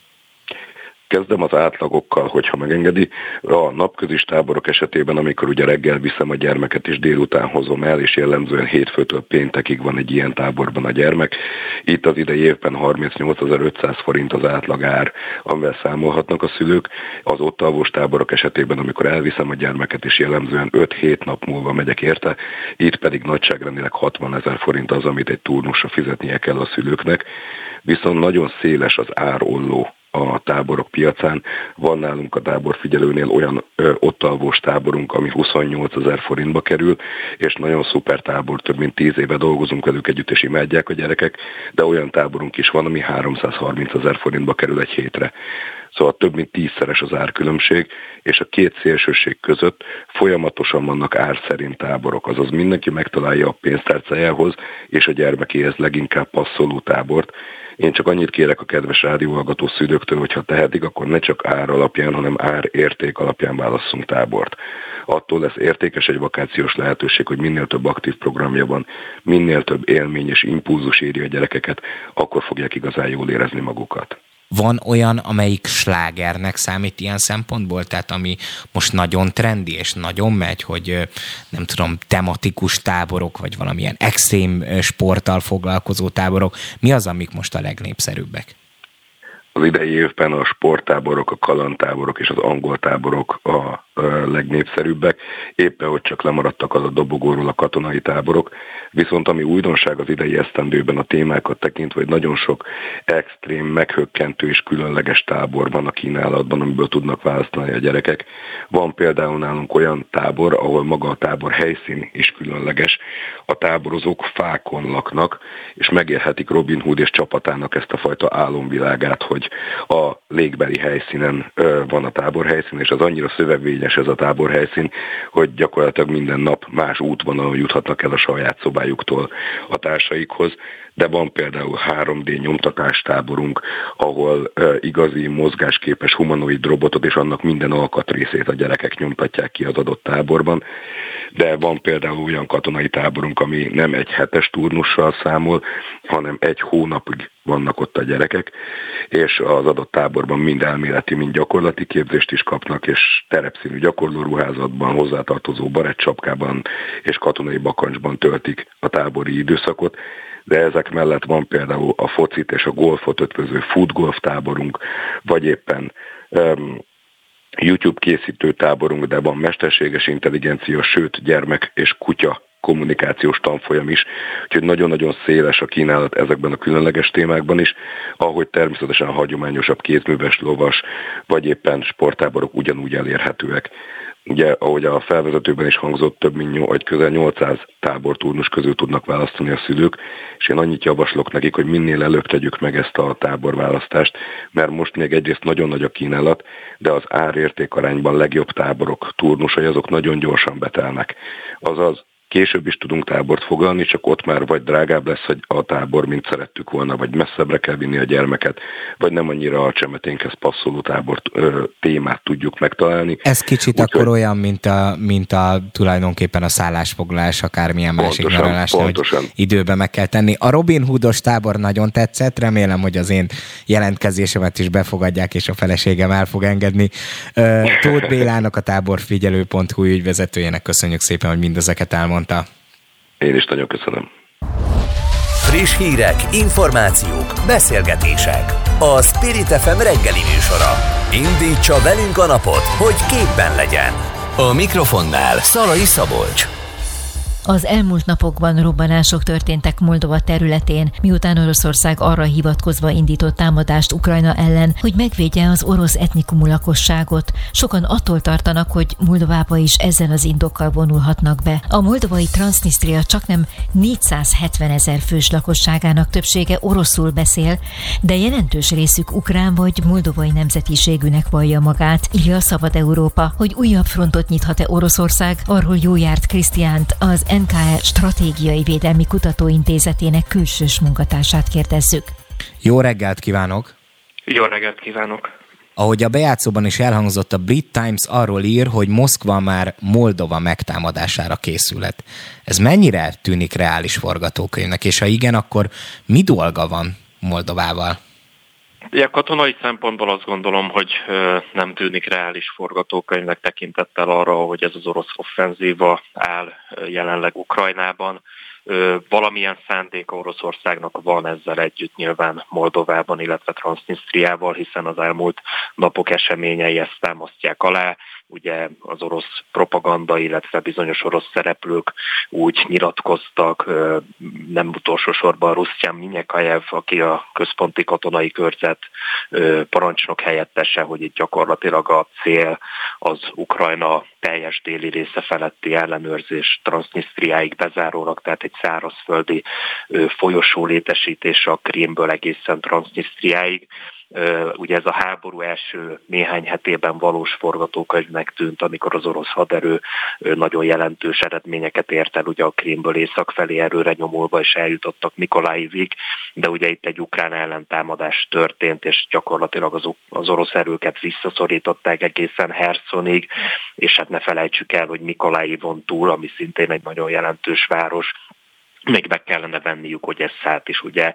Kezdem az átlagokkal, hogyha megengedi. A napközis táborok esetében, amikor ugye reggel viszem a gyermeket és délután hozom el, és jellemzően hétfőtől péntekig van egy ilyen táborban a gyermek. Itt az idei évben 38.500 forint az átlagár, amivel számolhatnak a szülők. Az ott alvós táborok esetében, amikor elviszem a gyermeket, és jellemzően 5-7 nap múlva megyek érte, itt pedig nagyságrendileg 60 ezer forint az, amit egy turnusra fizetnie kell a szülőknek. Viszont nagyon széles az árolló a táborok piacán. Van nálunk a táborfigyelőnél olyan ö, ott alvós táborunk, ami 28 ezer forintba kerül, és nagyon szuper tábor, több mint 10 éve dolgozunk velük együtt, és imádják a gyerekek, de olyan táborunk is van, ami 330 ezer forintba kerül egy hétre. Szóval több mint tízszeres az árkülönbség, és a két szélsőség között folyamatosan vannak ár szerint táborok, azaz mindenki megtalálja a pénztárcájához és a gyermekéhez leginkább passzoló tábort, én csak annyit kérek a kedves rádióhallgató szülőktől, hogy ha tehetik, akkor ne csak ár alapján, hanem ár érték alapján válasszunk tábort. Attól lesz értékes egy vakációs lehetőség, hogy minél több aktív programja van, minél több élmény és impulzus éri a gyerekeket, akkor fogják igazán jól érezni magukat. Van olyan, amelyik slágernek számít ilyen szempontból, tehát ami most nagyon trendi és nagyon megy, hogy nem tudom, tematikus táborok, vagy valamilyen extrém sporttal foglalkozó táborok. Mi az, amik most a legnépszerűbbek? Az idei évben a sporttáborok, a kalantáborok és az angol táborok a legnépszerűbbek, éppen hogy csak lemaradtak az a dobogóról a katonai táborok, viszont ami újdonság az idei esztendőben a témákat tekintve, hogy nagyon sok extrém, meghökkentő és különleges tábor van a kínálatban, amiből tudnak választani a gyerekek. Van például nálunk olyan tábor, ahol maga a tábor helyszín is különleges. A táborozók fákon laknak, és megélhetik Robin Hood és csapatának ezt a fajta álomvilágát, hogy a légbeli helyszínen van a tábor helyszín, és az annyira szövevényes ez a táborhelyszín, hogy gyakorlatilag minden nap más útvonalon juthatnak el a saját szobájuktól a társaikhoz, de van például 3D nyomtatástáborunk, ahol igazi mozgásképes humanoid robotot és annak minden alkatrészét a gyerekek nyomtatják ki az adott táborban, de van például olyan katonai táborunk, ami nem egy hetes turnussal számol, hanem egy hónapig vannak ott a gyerekek, és az adott táborban mind elméleti, mind gyakorlati képzést is kapnak, és terepszínű gyakorlóruházatban, hozzátartozó barettcsapkában és katonai bakancsban töltik a tábori időszakot, de ezek mellett van például a focit és a golfot ötvöző futgolf táborunk, vagy éppen um, YouTube készítő táborunk, de van mesterséges intelligencia, sőt gyermek és kutya kommunikációs tanfolyam is, úgyhogy nagyon-nagyon széles a kínálat ezekben a különleges témákban is, ahogy természetesen a hagyományosabb kézműves lovas, vagy éppen sporttáborok ugyanúgy elérhetőek. Ugye, ahogy a felvezetőben is hangzott, több mint vagy közel 800 táborturnus közül tudnak választani a szülők, és én annyit javaslok nekik, hogy minél előbb tegyük meg ezt a táborválasztást, mert most még egyrészt nagyon nagy a kínálat, de az árérték arányban legjobb táborok turnusai azok nagyon gyorsan betelnek. Azaz Később is tudunk tábort foglalni, csak ott már vagy drágább lesz a tábor, mint szerettük volna, vagy messzebbre kell vinni a gyermeket, vagy nem annyira a csemeténkhez passzoló tábor témát tudjuk megtalálni. Ez kicsit Úgy, akkor olyan, mint a, mint a tulajdonképpen a szállásfoglalás, akármilyen másik nyaralás, hogy időben meg kell tenni. A Robin Hoodos tábor nagyon tetszett, remélem, hogy az én jelentkezésemet is befogadják, és a feleségem el fog engedni. Tóth Bélának, a táborfigyelő.hu ügyvezetőjének köszönjük szépen, hogy mindezeket elmondta mondta. Én is nagyon köszönöm. Friss hírek, információk, beszélgetések. A Spirit FM reggeli műsora. Indítsa velünk a napot, hogy képben legyen. A mikrofonnál Szalai Szabolcs. Az elmúlt napokban robbanások történtek Moldova területén, miután Oroszország arra hivatkozva indított támadást Ukrajna ellen, hogy megvédje az orosz etnikumú lakosságot. Sokan attól tartanak, hogy Moldovába is ezzel az indokkal vonulhatnak be. A moldovai Transnistria csak nem 470 ezer fős lakosságának többsége oroszul beszél, de jelentős részük ukrán vagy moldovai nemzetiségűnek vallja magát, írja a Szabad Európa, hogy újabb frontot nyithat-e Oroszország, arról jó járt Krisztiánt, az NKE Stratégiai Védelmi Kutatóintézetének külsős munkatársát kérdezzük. Jó reggelt kívánok! Jó reggelt kívánok! Ahogy a bejátszóban is elhangzott, a Brit Times arról ír, hogy Moszkva már Moldova megtámadására készület. Ez mennyire tűnik reális forgatókönyvnek, és ha igen, akkor mi dolga van Moldovával? Ja, katonai szempontból azt gondolom, hogy nem tűnik reális forgatókönyvnek tekintettel arra, hogy ez az orosz offenzíva áll jelenleg Ukrajnában. Valamilyen szándék Oroszországnak van ezzel együtt nyilván Moldovában, illetve Transnistriával, hiszen az elmúlt napok eseményei ezt támasztják alá ugye az orosz propaganda, illetve bizonyos orosz szereplők úgy nyilatkoztak, nem utolsó sorban Rusztyán Minyekajev, aki a központi katonai körzet parancsnok helyettese, hogy itt gyakorlatilag a cél az Ukrajna teljes déli része feletti ellenőrzés Transnistriáig bezárólag, tehát egy szárazföldi folyosó létesítése a Krímből egészen Transnistriáig ugye ez a háború első néhány hetében valós forgatókönyvnek tűnt, amikor az orosz haderő nagyon jelentős eredményeket ért el, ugye a Krímből észak felé erőre nyomulva, és eljutottak Mikolaivig, de ugye itt egy ukrán ellentámadás történt, és gyakorlatilag az, orosz erőket visszaszorították egészen Hersonig, és hát ne felejtsük el, hogy Mikolaivon túl, ami szintén egy nagyon jelentős város, még meg kellene venniük Ogyesszát is, ugye?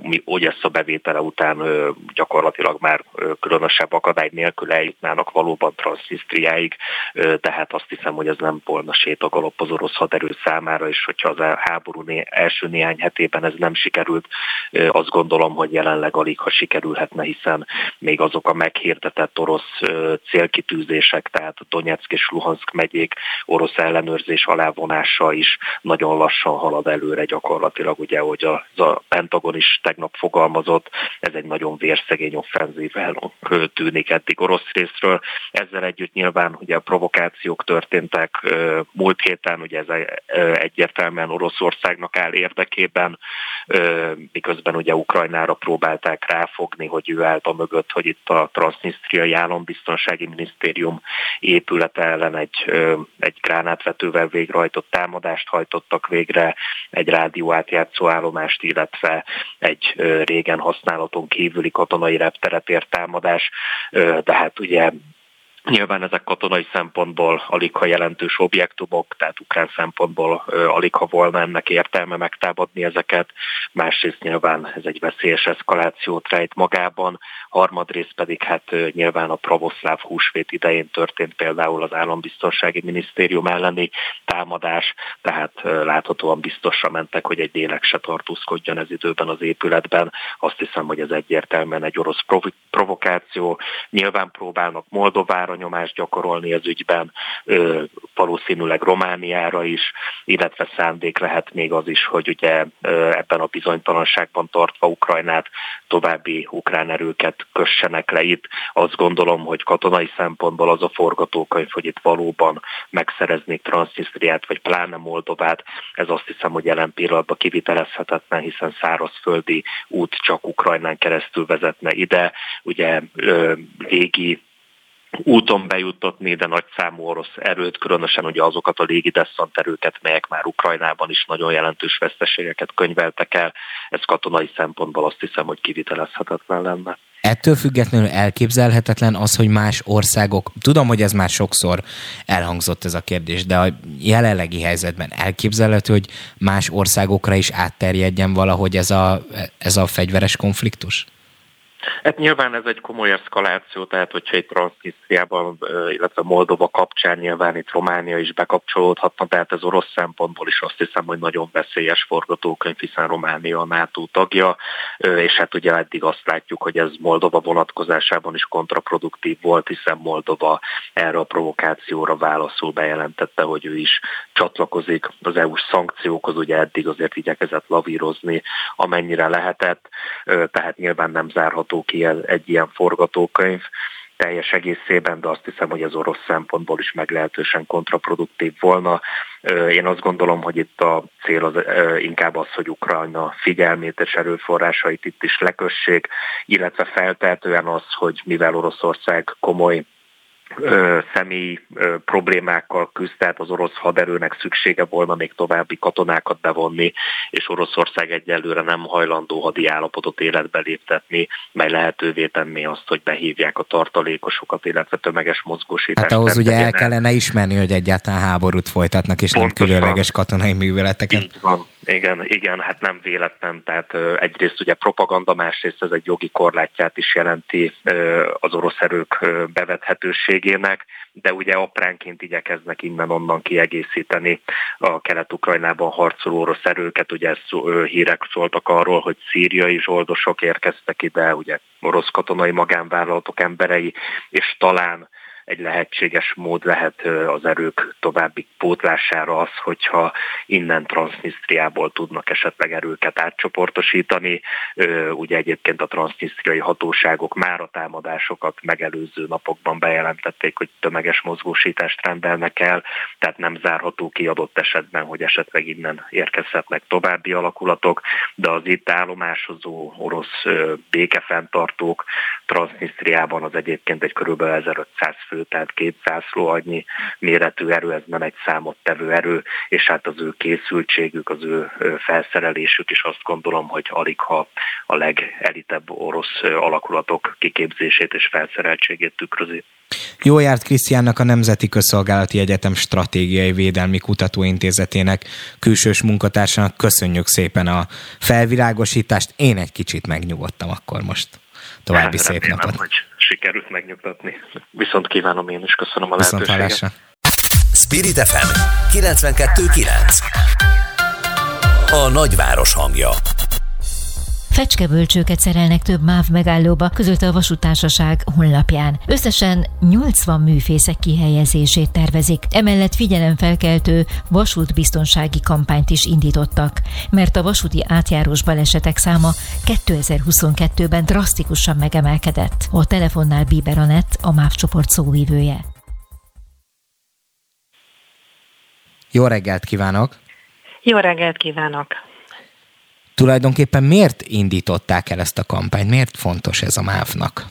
Mi Ogyessa bevétele után gyakorlatilag már különösebb akadály nélkül eljutnának valóban Transnistriáig, tehát azt hiszem, hogy ez nem volna sétagalop az orosz haderő számára, és hogyha az háború első néhány hetében ez nem sikerült, azt gondolom, hogy jelenleg alig, ha sikerülhetne, hiszen még azok a meghirdetett orosz célkitűzések, tehát Donetsk és Luhansk megyék orosz ellenőrzés alávonása is nagyon lassan halad halad előre gyakorlatilag, ugye, hogy az a Pentagon is tegnap fogalmazott, ez egy nagyon vérszegény offenzívvel tűnik eddig orosz részről. Ezzel együtt nyilván ugye a provokációk történtek múlt héten, ugye ez egyértelműen Oroszországnak áll érdekében, miközben ugye Ukrajnára próbálták ráfogni, hogy ő állt a mögött, hogy itt a Transnistriai Állambiztonsági Minisztérium épülete ellen egy, egy gránátvetővel végrehajtott támadást hajtottak végre, egy rádió átjátszó állomást, illetve egy régen használaton kívüli katonai repteret ért támadás, de hát ugye Nyilván ezek katonai szempontból alig ha jelentős objektumok, tehát ukrán szempontból alig ha volna ennek értelme megtámadni ezeket. Másrészt nyilván ez egy veszélyes eszkalációt rejt magában, harmadrészt pedig hát nyilván a pravoszláv húsvét idején történt például az állambiztonsági minisztérium elleni támadás, tehát láthatóan biztosra mentek, hogy egy lélek se tartózkodjon ez időben az épületben. Azt hiszem, hogy ez egyértelműen egy orosz provokáció. Nyilván próbálnak Moldovára nyomást gyakorolni az ügyben, valószínűleg Romániára is, illetve szándék lehet még az is, hogy ugye ebben a bizonytalanságban tartva Ukrajnát további ukrán erőket kössenek le itt. Azt gondolom, hogy katonai szempontból az a forgatókönyv, hogy itt valóban megszereznék Transnistriát, vagy pláne Moldovát, ez azt hiszem, hogy jelen pillanatban kivitelezhetetlen, hiszen szárazföldi út csak Ukrajnán keresztül vezetne ide. Ugye légi úton bejuttatni, de nagy számú orosz erőt, különösen ugye azokat a légi erőket, melyek már Ukrajnában is nagyon jelentős veszteségeket könyveltek el. Ez katonai szempontból azt hiszem, hogy kivitelezhetetlen lenne. Ettől függetlenül elképzelhetetlen az, hogy más országok, tudom, hogy ez már sokszor elhangzott ez a kérdés, de a jelenlegi helyzetben elképzelhető, hogy más országokra is átterjedjen valahogy ez a, ez a fegyveres konfliktus? Hát nyilván ez egy komoly eszkaláció, tehát hogyha itt Transnistriában, illetve Moldova kapcsán nyilván itt Románia is bekapcsolódhatna, tehát ez orosz szempontból is azt hiszem, hogy nagyon veszélyes forgatókönyv, hiszen Románia a NATO tagja, és hát ugye eddig azt látjuk, hogy ez Moldova vonatkozásában is kontraproduktív volt, hiszen Moldova erre a provokációra válaszul bejelentette, hogy ő is csatlakozik az EU-s szankciókhoz, ugye eddig azért igyekezett lavírozni, amennyire lehetett, tehát nyilván nem zárható mondható ki egy ilyen forgatókönyv teljes egészében, de azt hiszem, hogy az orosz szempontból is meglehetősen kontraproduktív volna. Én azt gondolom, hogy itt a cél az inkább az, hogy Ukrajna figyelmét és erőforrásait itt is lekössék, illetve feltehetően az, hogy mivel Oroszország komoly személyi problémákkal küzd, tehát az orosz haderőnek szüksége volna még további katonákat bevonni, és Oroszország egyelőre nem hajlandó hadi állapotot életbe léptetni, mely lehetővé tenni azt, hogy behívják a tartalékosokat, illetve tömeges mozgósítást. Hát ahhoz ugye el kellene ismerni, hogy egyáltalán háborút folytatnak, és Pontosan. nem különleges katonai műveleteket. Így van. Igen, igen, hát nem véletlen, tehát egyrészt ugye propaganda, másrészt ez egy jogi korlátját is jelenti az orosz erők bevethetőségének, de ugye apránként igyekeznek innen-onnan kiegészíteni a kelet-ukrajnában harcoló orosz erőket, ugye hírek szóltak arról, hogy szíriai zsoldosok érkeztek ide, ugye orosz katonai magánvállalatok emberei, és talán egy lehetséges mód lehet az erők további pótlására az, hogyha innen Transnistriából tudnak esetleg erőket átcsoportosítani. Ugye egyébként a transnistriai hatóságok már a támadásokat megelőző napokban bejelentették, hogy tömeges mozgósítást rendelnek el, tehát nem zárható ki adott esetben, hogy esetleg innen érkezhetnek további alakulatok, de az itt állomásozó orosz békefenntartók Transnistriában az egyébként egy körülbelül 1500 fő fő, tehát két annyi méretű erő, ez nem egy számottevő erő, és hát az ő készültségük, az ő felszerelésük is azt gondolom, hogy alig ha a legelitebb orosz alakulatok kiképzését és felszereltségét tükrözi. Jó járt Krisztiánnak a Nemzeti Közszolgálati Egyetem Stratégiai Védelmi Kutatóintézetének külsős munkatársának köszönjük szépen a felvilágosítást. Én egy kicsit megnyugodtam akkor most. További hát, szép napot. hogy sikerült megnyugtatni. Viszont kívánom én is, köszönöm a Viszont lehetőséget. Hallásra. Spirit FM 92.9 A nagyváros hangja Fecskebölcsőket szerelnek több MÁV megállóba, közölte a vasútársaság honlapján. Összesen 80 műfészek kihelyezését tervezik. Emellett figyelemfelkeltő vasútbiztonsági kampányt is indítottak, mert a vasúti átjárós balesetek száma 2022-ben drasztikusan megemelkedett. A telefonnál Bieber Anett, a MÁV csoport szóvívője. Jó reggelt kívánok! Jó reggelt kívánok! Tulajdonképpen miért indították el ezt a kampányt? Miért fontos ez a MÁV-nak?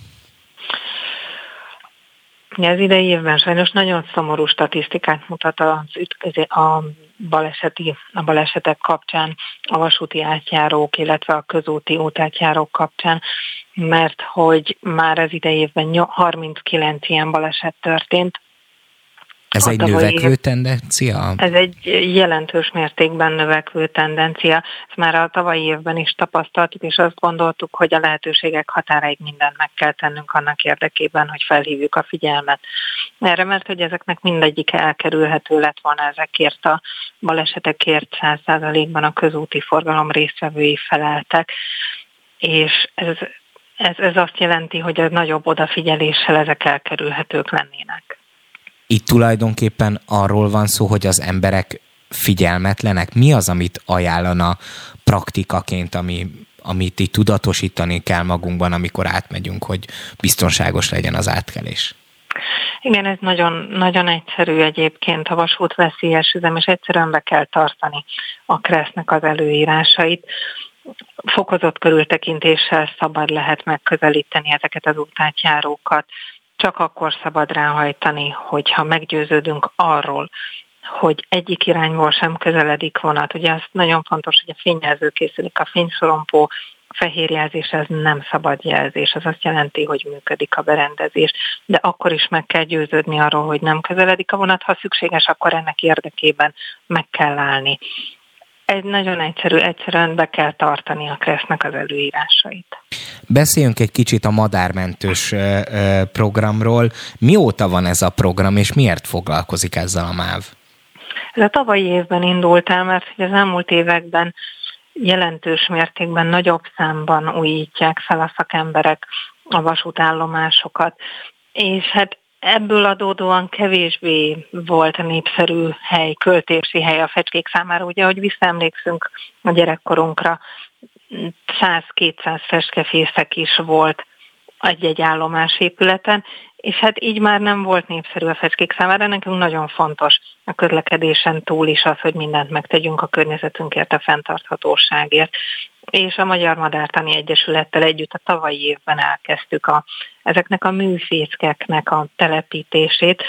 Az idei évben sajnos nagyon szomorú statisztikát mutat az ütközé, a, baleseti, a balesetek kapcsán, a vasúti átjárók, illetve a közúti útátjárók kapcsán, mert hogy már az idei évben 39 ilyen baleset történt, ez egy növekvő tendencia? Ez egy jelentős mértékben növekvő tendencia. Ezt már a tavalyi évben is tapasztaltuk, és azt gondoltuk, hogy a lehetőségek határaig mindent meg kell tennünk annak érdekében, hogy felhívjuk a figyelmet. Erre, mert hogy ezeknek mindegyik elkerülhető lett volna ezekért a balesetekért 100%-ban a közúti forgalom résztvevői feleltek, és ez, ez, ez azt jelenti, hogy a nagyobb odafigyeléssel ezek elkerülhetők lennének. Itt tulajdonképpen arról van szó, hogy az emberek figyelmetlenek. Mi az, amit ajánlana praktikaként, ami, amit itt tudatosítani kell magunkban, amikor átmegyünk, hogy biztonságos legyen az átkelés? Igen, ez nagyon, nagyon egyszerű egyébként a vasút veszélyes üzem, és egyszerűen be kell tartani a kresznek az előírásait. Fokozott körültekintéssel szabad lehet megközelíteni ezeket az útátjárókat csak akkor szabad ráhajtani, hogyha meggyőződünk arról, hogy egyik irányból sem közeledik vonat. Ugye az nagyon fontos, hogy a fényjelző készülik, a fényszorompó, fehér jelzés, ez nem szabad jelzés, az azt jelenti, hogy működik a berendezés, de akkor is meg kell győződni arról, hogy nem közeledik a vonat, ha szükséges, akkor ennek érdekében meg kell állni. Egy nagyon egyszerű, egyszerűen be kell tartani a kresznek az előírásait. Beszéljünk egy kicsit a madármentős programról. Mióta van ez a program, és miért foglalkozik ezzel a MÁV? Ez a tavalyi évben indult el, mert az elmúlt években jelentős mértékben nagyobb számban újítják fel a szakemberek a vasútállomásokat, és hát ebből adódóan kevésbé volt népszerű hely, költési hely a fecskék számára. Ugye, hogy visszaemlékszünk a gyerekkorunkra, 100-200 feskefészek is volt egy-egy állomás épületen, és hát így már nem volt népszerű a fecskék számára, nekünk nagyon fontos a közlekedésen túl is az, hogy mindent megtegyünk a környezetünkért, a fenntarthatóságért. És a Magyar Madártani Egyesülettel együtt a tavalyi évben elkezdtük a, ezeknek a műfészkeknek a telepítését,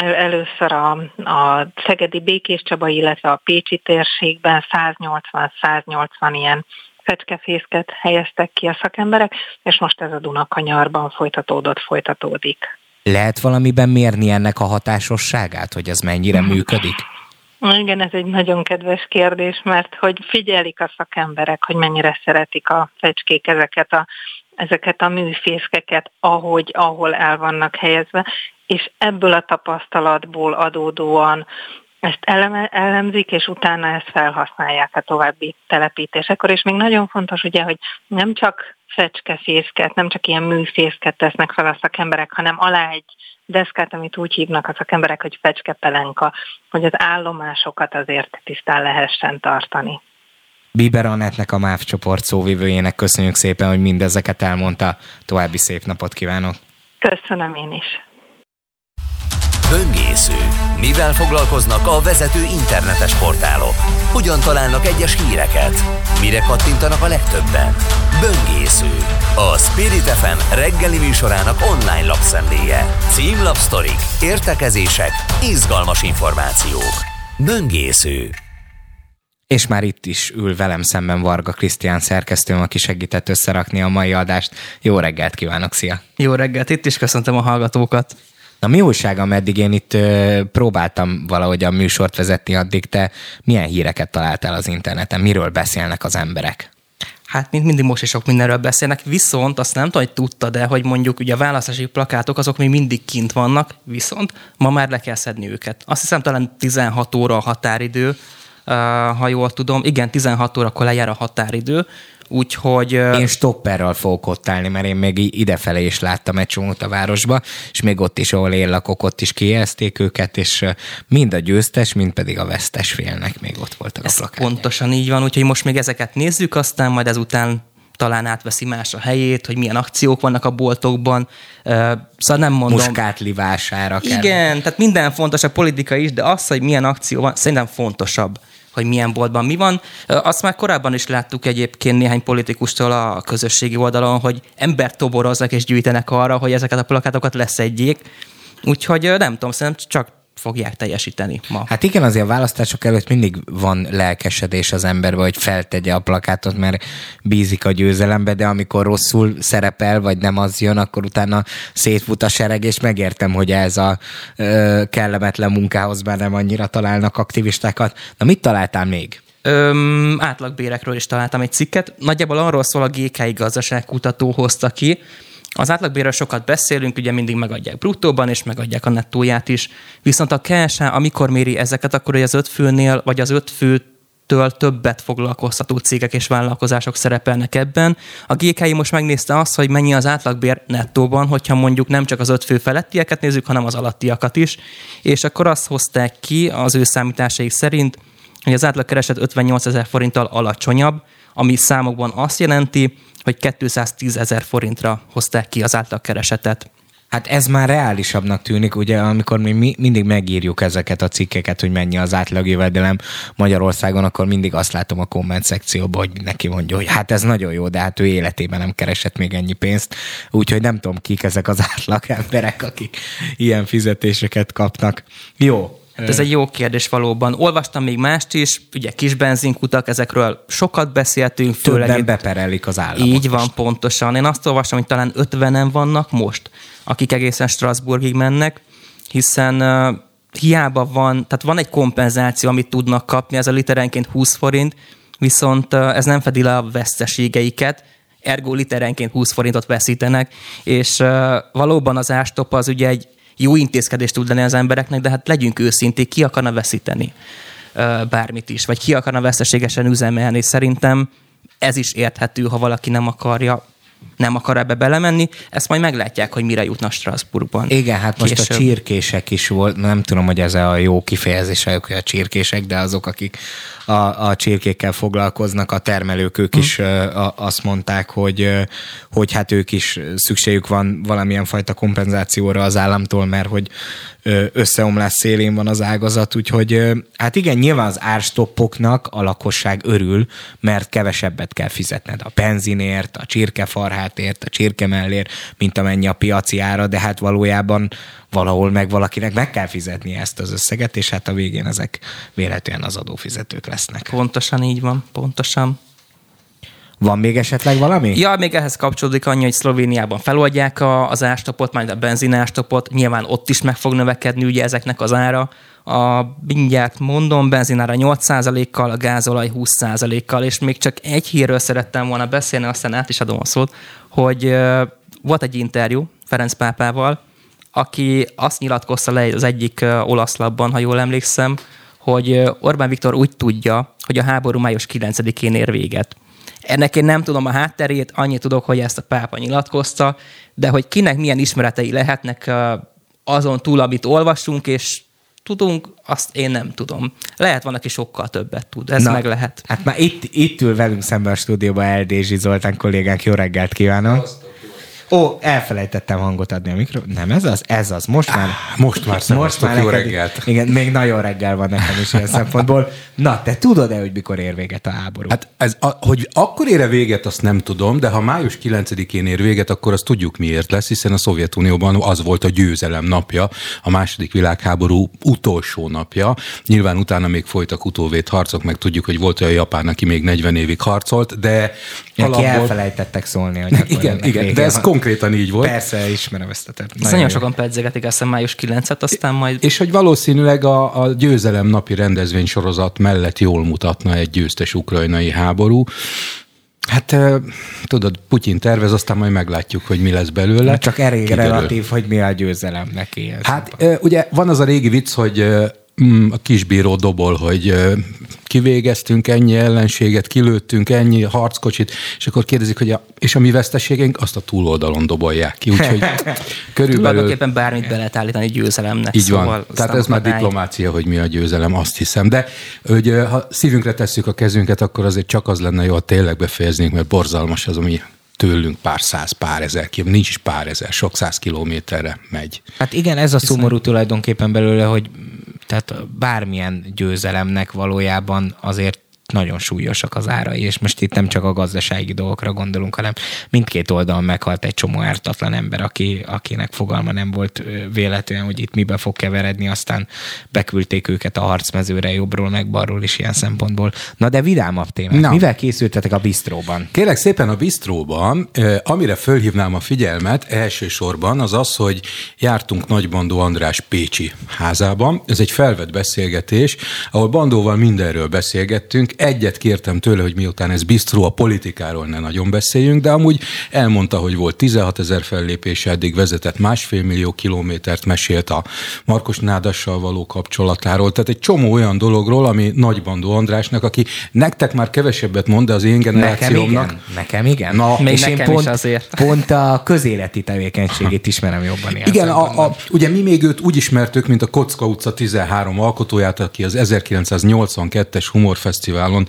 először a, a Szegedi Békés Csaba, illetve a Pécsi térségben 180-180 ilyen fecskefészket helyeztek ki a szakemberek, és most ez a Dunakanyarban folytatódott, folytatódik. Lehet valamiben mérni ennek a hatásosságát, hogy ez mennyire működik? Igen, ez egy nagyon kedves kérdés, mert hogy figyelik a szakemberek, hogy mennyire szeretik a fecskék ezeket a, ezeket a műfészkeket, ahogy, ahol el vannak helyezve, és ebből a tapasztalatból adódóan ezt elemzik, és utána ezt felhasználják a további telepítésekor. És még nagyon fontos ugye, hogy nem csak fecskefészket, nem csak ilyen műfészket tesznek fel a szakemberek, hanem alá egy deszkát, amit úgy hívnak a szakemberek, hogy fecskepelenka, hogy az állomásokat azért tisztán lehessen tartani. Biber Annettnek a MÁV csoport szóvivőjének köszönjük szépen, hogy mindezeket elmondta. További szép napot kívánok! Köszönöm én is! Böngésző. Mivel foglalkoznak a vezető internetes portálok? Hogyan találnak egyes híreket? Mire kattintanak a legtöbben? Böngésző. A Spirit FM reggeli műsorának online lapszemléje. Címlapsztorik, értekezések, izgalmas információk. Böngésző. És már itt is ül velem szemben Varga Krisztián szerkesztőm, aki segített összerakni a mai adást. Jó reggelt kívánok, szia! Jó reggelt, itt is köszöntöm a hallgatókat. Na mi újság, ameddig én itt ö, próbáltam valahogy a műsort vezetni addig, te milyen híreket találtál az interneten? Miről beszélnek az emberek? Hát mint mindig most is sok mindenről beszélnek, viszont azt nem tudom, hogy tudta, de hogy mondjuk ugye a választási plakátok azok még mindig kint vannak, viszont ma már le kell szedni őket. Azt hiszem talán 16 óra a határidő, ha jól tudom. Igen, 16 órakor lejár a határidő, úgyhogy... Én stopperral fogok ott állni, mert én még idefele is láttam egy csomót a városba, és még ott is, ahol én lakok, ott is kijelzték őket, és mind a győztes, mind pedig a vesztes félnek még ott voltak Ez a plakátjai. pontosan így van, úgyhogy most még ezeket nézzük, aztán majd ezután talán átveszi más a helyét, hogy milyen akciók vannak a boltokban. Szóval nem mondom... Muskátli vására kell. Igen, tehát minden fontos, a politika is, de az, hogy milyen akció van, szerintem fontosabb hogy milyen boltban mi van. Azt már korábban is láttuk egyébként néhány politikustól a közösségi oldalon, hogy embert toboroznak és gyűjtenek arra, hogy ezeket a plakátokat leszedjék. Úgyhogy nem tudom, szerintem csak fogják teljesíteni ma. Hát igen, azért a választások előtt mindig van lelkesedés az emberbe, hogy feltegye a plakátot, mert bízik a győzelembe, de amikor rosszul szerepel, vagy nem az jön, akkor utána szétfut a sereg, és megértem, hogy ez a ö, kellemetlen munkához már nem annyira találnak aktivistákat. Na mit találtál még? Öm, átlagbérekről is találtam egy cikket. Nagyjából arról szól a GKI gazdaságkutató hozta ki, az átlagbérről sokat beszélünk, ugye mindig megadják bruttóban, és megadják a nettóját is. Viszont a KSA, amikor méri ezeket, akkor az öt főnél, vagy az öt fő től többet foglalkoztató cégek és vállalkozások szerepelnek ebben. A GKI most megnézte azt, hogy mennyi az átlagbér nettóban, hogyha mondjuk nem csak az öt fő felettieket nézzük, hanem az alattiakat is. És akkor azt hozták ki az ő számításaik szerint, hogy az átlagkereset 58 ezer forinttal alacsonyabb, ami számokban azt jelenti, hogy 210 ezer forintra hozták ki az átlagkeresetet. Hát ez már reálisabbnak tűnik, ugye, amikor mi mindig megírjuk ezeket a cikkeket, hogy mennyi az átlagjövedelem Magyarországon, akkor mindig azt látom a komment szekcióban, hogy neki mondja, hogy hát ez nagyon jó, de hát ő életében nem keresett még ennyi pénzt, úgyhogy nem tudom, kik ezek az átlag emberek, akik ilyen fizetéseket kapnak. Jó, Hát ez egy jó kérdés valóban. Olvastam még mást is, ugye kis benzinkutak, ezekről sokat beszéltünk. Főleg Többen beperelik az államot. Így van, most. pontosan. Én azt olvastam, hogy talán 50-en vannak most, akik egészen Strasbourgig mennek, hiszen uh, hiába van, tehát van egy kompenzáció, amit tudnak kapni, ez a literenként 20 forint, viszont uh, ez nem fedi le a veszteségeiket, ergo literenként 20 forintot veszítenek, és uh, valóban az ástop az ugye egy jó intézkedést tud lenni az embereknek, de hát legyünk őszinték, ki akarna veszíteni bármit is, vagy ki akarna veszteségesen üzemelni. Szerintem ez is érthető, ha valaki nem akarja nem akar ebbe belemenni, ezt majd meglátják, hogy mire jutna Strasbourgban. Igen, hát most Később. a csirkések is volt, nem tudom, hogy ez a jó kifejezés, hogy a csirkések, de azok, akik a, a csirkékkel foglalkoznak, a termelők, ők is hm. a, azt mondták, hogy, hogy hát ők is szükségük van valamilyen fajta kompenzációra az államtól, mert hogy összeomlás szélén van az ágazat, úgyhogy hát igen, nyilván az árstoppoknak a lakosság örül, mert kevesebbet kell fizetned a benzinért, a csirkefarhátért, a csirkemellért, mint amennyi a piaci ára, de hát valójában valahol meg valakinek meg kell fizetni ezt az összeget, és hát a végén ezek véletlenül az adófizetők lesznek. Pontosan így van, pontosan. Van még esetleg valami? Ja, még ehhez kapcsolódik annyi, hogy Szlovéniában feloldják a, az ástopot, majd a benzinástopot, nyilván ott is meg fog növekedni ugye ezeknek az ára. A, mindjárt mondom, benzinára 8%-kal, a gázolaj 20%-kal, és még csak egy hírről szerettem volna beszélni, aztán át is adom a szót, hogy uh, volt egy interjú Ferenc pápával, aki azt nyilatkozta le az egyik uh, olasz labban, ha jól emlékszem, hogy Orbán Viktor úgy tudja, hogy a háború május 9-én ér véget. Ennek én nem tudom a hátterét, annyit tudok, hogy ezt a pápa nyilatkozta, de hogy kinek milyen ismeretei lehetnek azon túl, amit olvasunk, és tudunk, azt én nem tudom. Lehet van, aki sokkal többet tud, ez Na, meg lehet. Hát már itt, itt ül velünk szemben a stúdióban Eldézsi Zoltán kollégánk, jó reggelt kívánok! Ó, elfelejtettem hangot adni a mikro. Nem ez az? Ez az. Most már. Most már most már jó reggelt. Igen, még nagyon reggel van nekem is ilyen szempontból. Na, te tudod-e, hogy mikor ér véget a háború? Hát ez, a, hogy akkor ére véget, azt nem tudom, de ha május 9-én ér véget, akkor azt tudjuk miért lesz, hiszen a Szovjetunióban az volt a győzelem napja, a második világháború utolsó napja. Nyilván utána még folytak utóvét harcok, meg tudjuk, hogy volt olyan japán, aki még 40 évig harcolt, de alapból... elfelejtettek szólni, hogy igen, igen, de ez konkrétan így volt. Persze, ismerem ezt a tervet. Nagyon, nagyon sokan pedzegetik azt május 9-et, aztán majd... És hogy valószínűleg a, a győzelem napi rendezvénysorozat mellett jól mutatna egy győztes ukrajnai háború. Hát tudod, Putyin tervez, aztán majd meglátjuk, hogy mi lesz belőle. Na csak elég relatív, hogy mi a győzelem neki. Hát ugye van az a régi vicc, hogy a kisbíró dobol, hogy kivégeztünk ennyi ellenséget, kilőttünk ennyi harckocsit, és akkor kérdezik, hogy a, és a mi veszteségeink azt a túloldalon dobolják ki. Úgyhogy körülbelül... Tulajdonképpen bármit be lehet állítani győzelemnek. Így szóval van. Tehát ez már diplomácia, hogy mi a győzelem, azt hiszem. De hogy ha szívünkre tesszük a kezünket, akkor azért csak az lenne jó, ha tényleg befejeznénk, mert borzalmas az, ami tőlünk pár száz, pár ezer nincs is pár ezer, sok száz kilométerre megy. Hát igen, ez a szomorú tulajdonképpen belőle, hogy tehát bármilyen győzelemnek valójában azért nagyon súlyosak az árai, és most itt nem csak a gazdasági dolgokra gondolunk, hanem mindkét oldalon meghalt egy csomó ártatlan ember, aki, akinek fogalma nem volt véletlenül, hogy itt mibe fog keveredni, aztán beküldték őket a harcmezőre jobbról meg balról is ilyen szempontból. Na de vidámabb témák. Na. Mivel készültetek a bistróban? Kérlek szépen a bistróban, amire fölhívnám a figyelmet elsősorban, az az, hogy jártunk Nagybandó András Pécsi házában. Ez egy felvett beszélgetés, ahol Bandóval mindenről beszélgettünk, egyet kértem tőle, hogy miután ez bistró, a politikáról ne nagyon beszéljünk, de amúgy elmondta, hogy volt 16 ezer fellépése, eddig vezetett másfél millió kilométert, mesélt a Markos Nádassal való kapcsolatáról, tehát egy csomó olyan dologról, ami Nagybandó Andrásnak, aki nektek már kevesebbet mond, de az én generációmnak. Nekem igen. Nekem igen. Na, Még és nekem én pont, is azért. pont a közéleti tevékenységét ismerem jobban. Ilyen igen, a, a, ugye mi még őt úgy ismertük, mint a Kocka utca 13 alkotóját, aki az 1982-es Humorfesztivál Humorfesztiválon,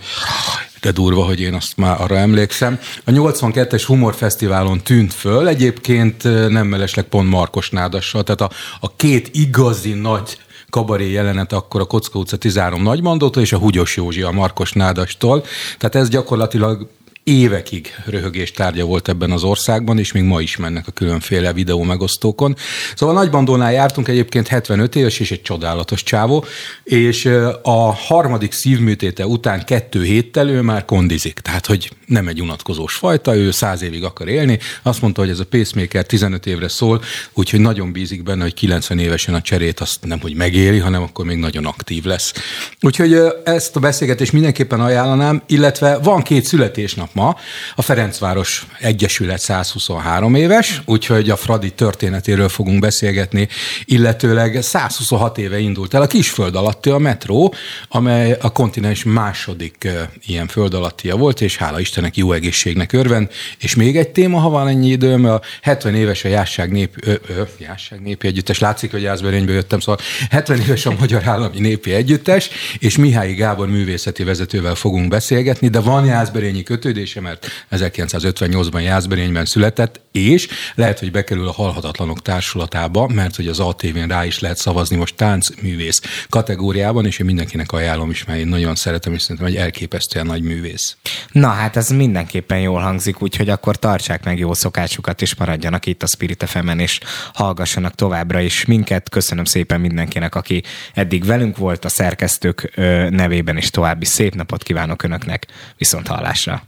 de durva, hogy én azt már arra emlékszem. A 82-es Humorfesztiválon tűnt föl, egyébként nem mellesleg pont Markos Nádassal, tehát a, a két igazi nagy kabaré jelenet akkor a Kocka utca 13 nagymandótól és a Húgyos Józsi a Markos Nádastól. Tehát ez gyakorlatilag évekig röhögés tárgya volt ebben az országban, és még ma is mennek a különféle videó megosztókon. Szóval Nagybandónál jártunk egyébként 75 éves, és egy csodálatos csávó, és a harmadik szívműtéte után kettő héttel ő már kondizik, tehát hogy nem egy unatkozós fajta, ő száz évig akar élni. Azt mondta, hogy ez a pacemaker 15 évre szól, úgyhogy nagyon bízik benne, hogy 90 évesen a cserét azt nem, hogy megéri, hanem akkor még nagyon aktív lesz. Úgyhogy ezt a beszélgetést mindenképpen ajánlanám, illetve van két születésnap ma. A Ferencváros Egyesület 123 éves, úgyhogy a Fradi történetéről fogunk beszélgetni, illetőleg 126 éve indult el a Kisföld alatti a metró, amely a kontinens második ilyen föld alattia volt, és hála Istennek jó egészségnek örvend. És még egy téma, ha van ennyi időm, a 70 éves a Jásság, nép, ö, ö, Jásság népi együttes, látszik, hogy Jászberényből jöttem, szóval 70 éves a Magyar Állami Népi Együttes, és Mihály Gábor művészeti vezetővel fogunk beszélgetni, de van Jászberényi kötődés, születése, mert 1958-ban Jászberényben született, és lehet, hogy bekerül a Halhatatlanok társulatába, mert hogy az ATV-n rá is lehet szavazni most táncművész kategóriában, és én mindenkinek ajánlom is, mert én nagyon szeretem, és szerintem egy elképesztően nagy művész. Na hát ez mindenképpen jól hangzik, úgyhogy akkor tartsák meg jó szokásukat, és maradjanak itt a Spirit fm és hallgassanak továbbra is minket. Köszönöm szépen mindenkinek, aki eddig velünk volt a szerkesztők nevében, és további szép napot kívánok Önöknek. Viszont hallásra!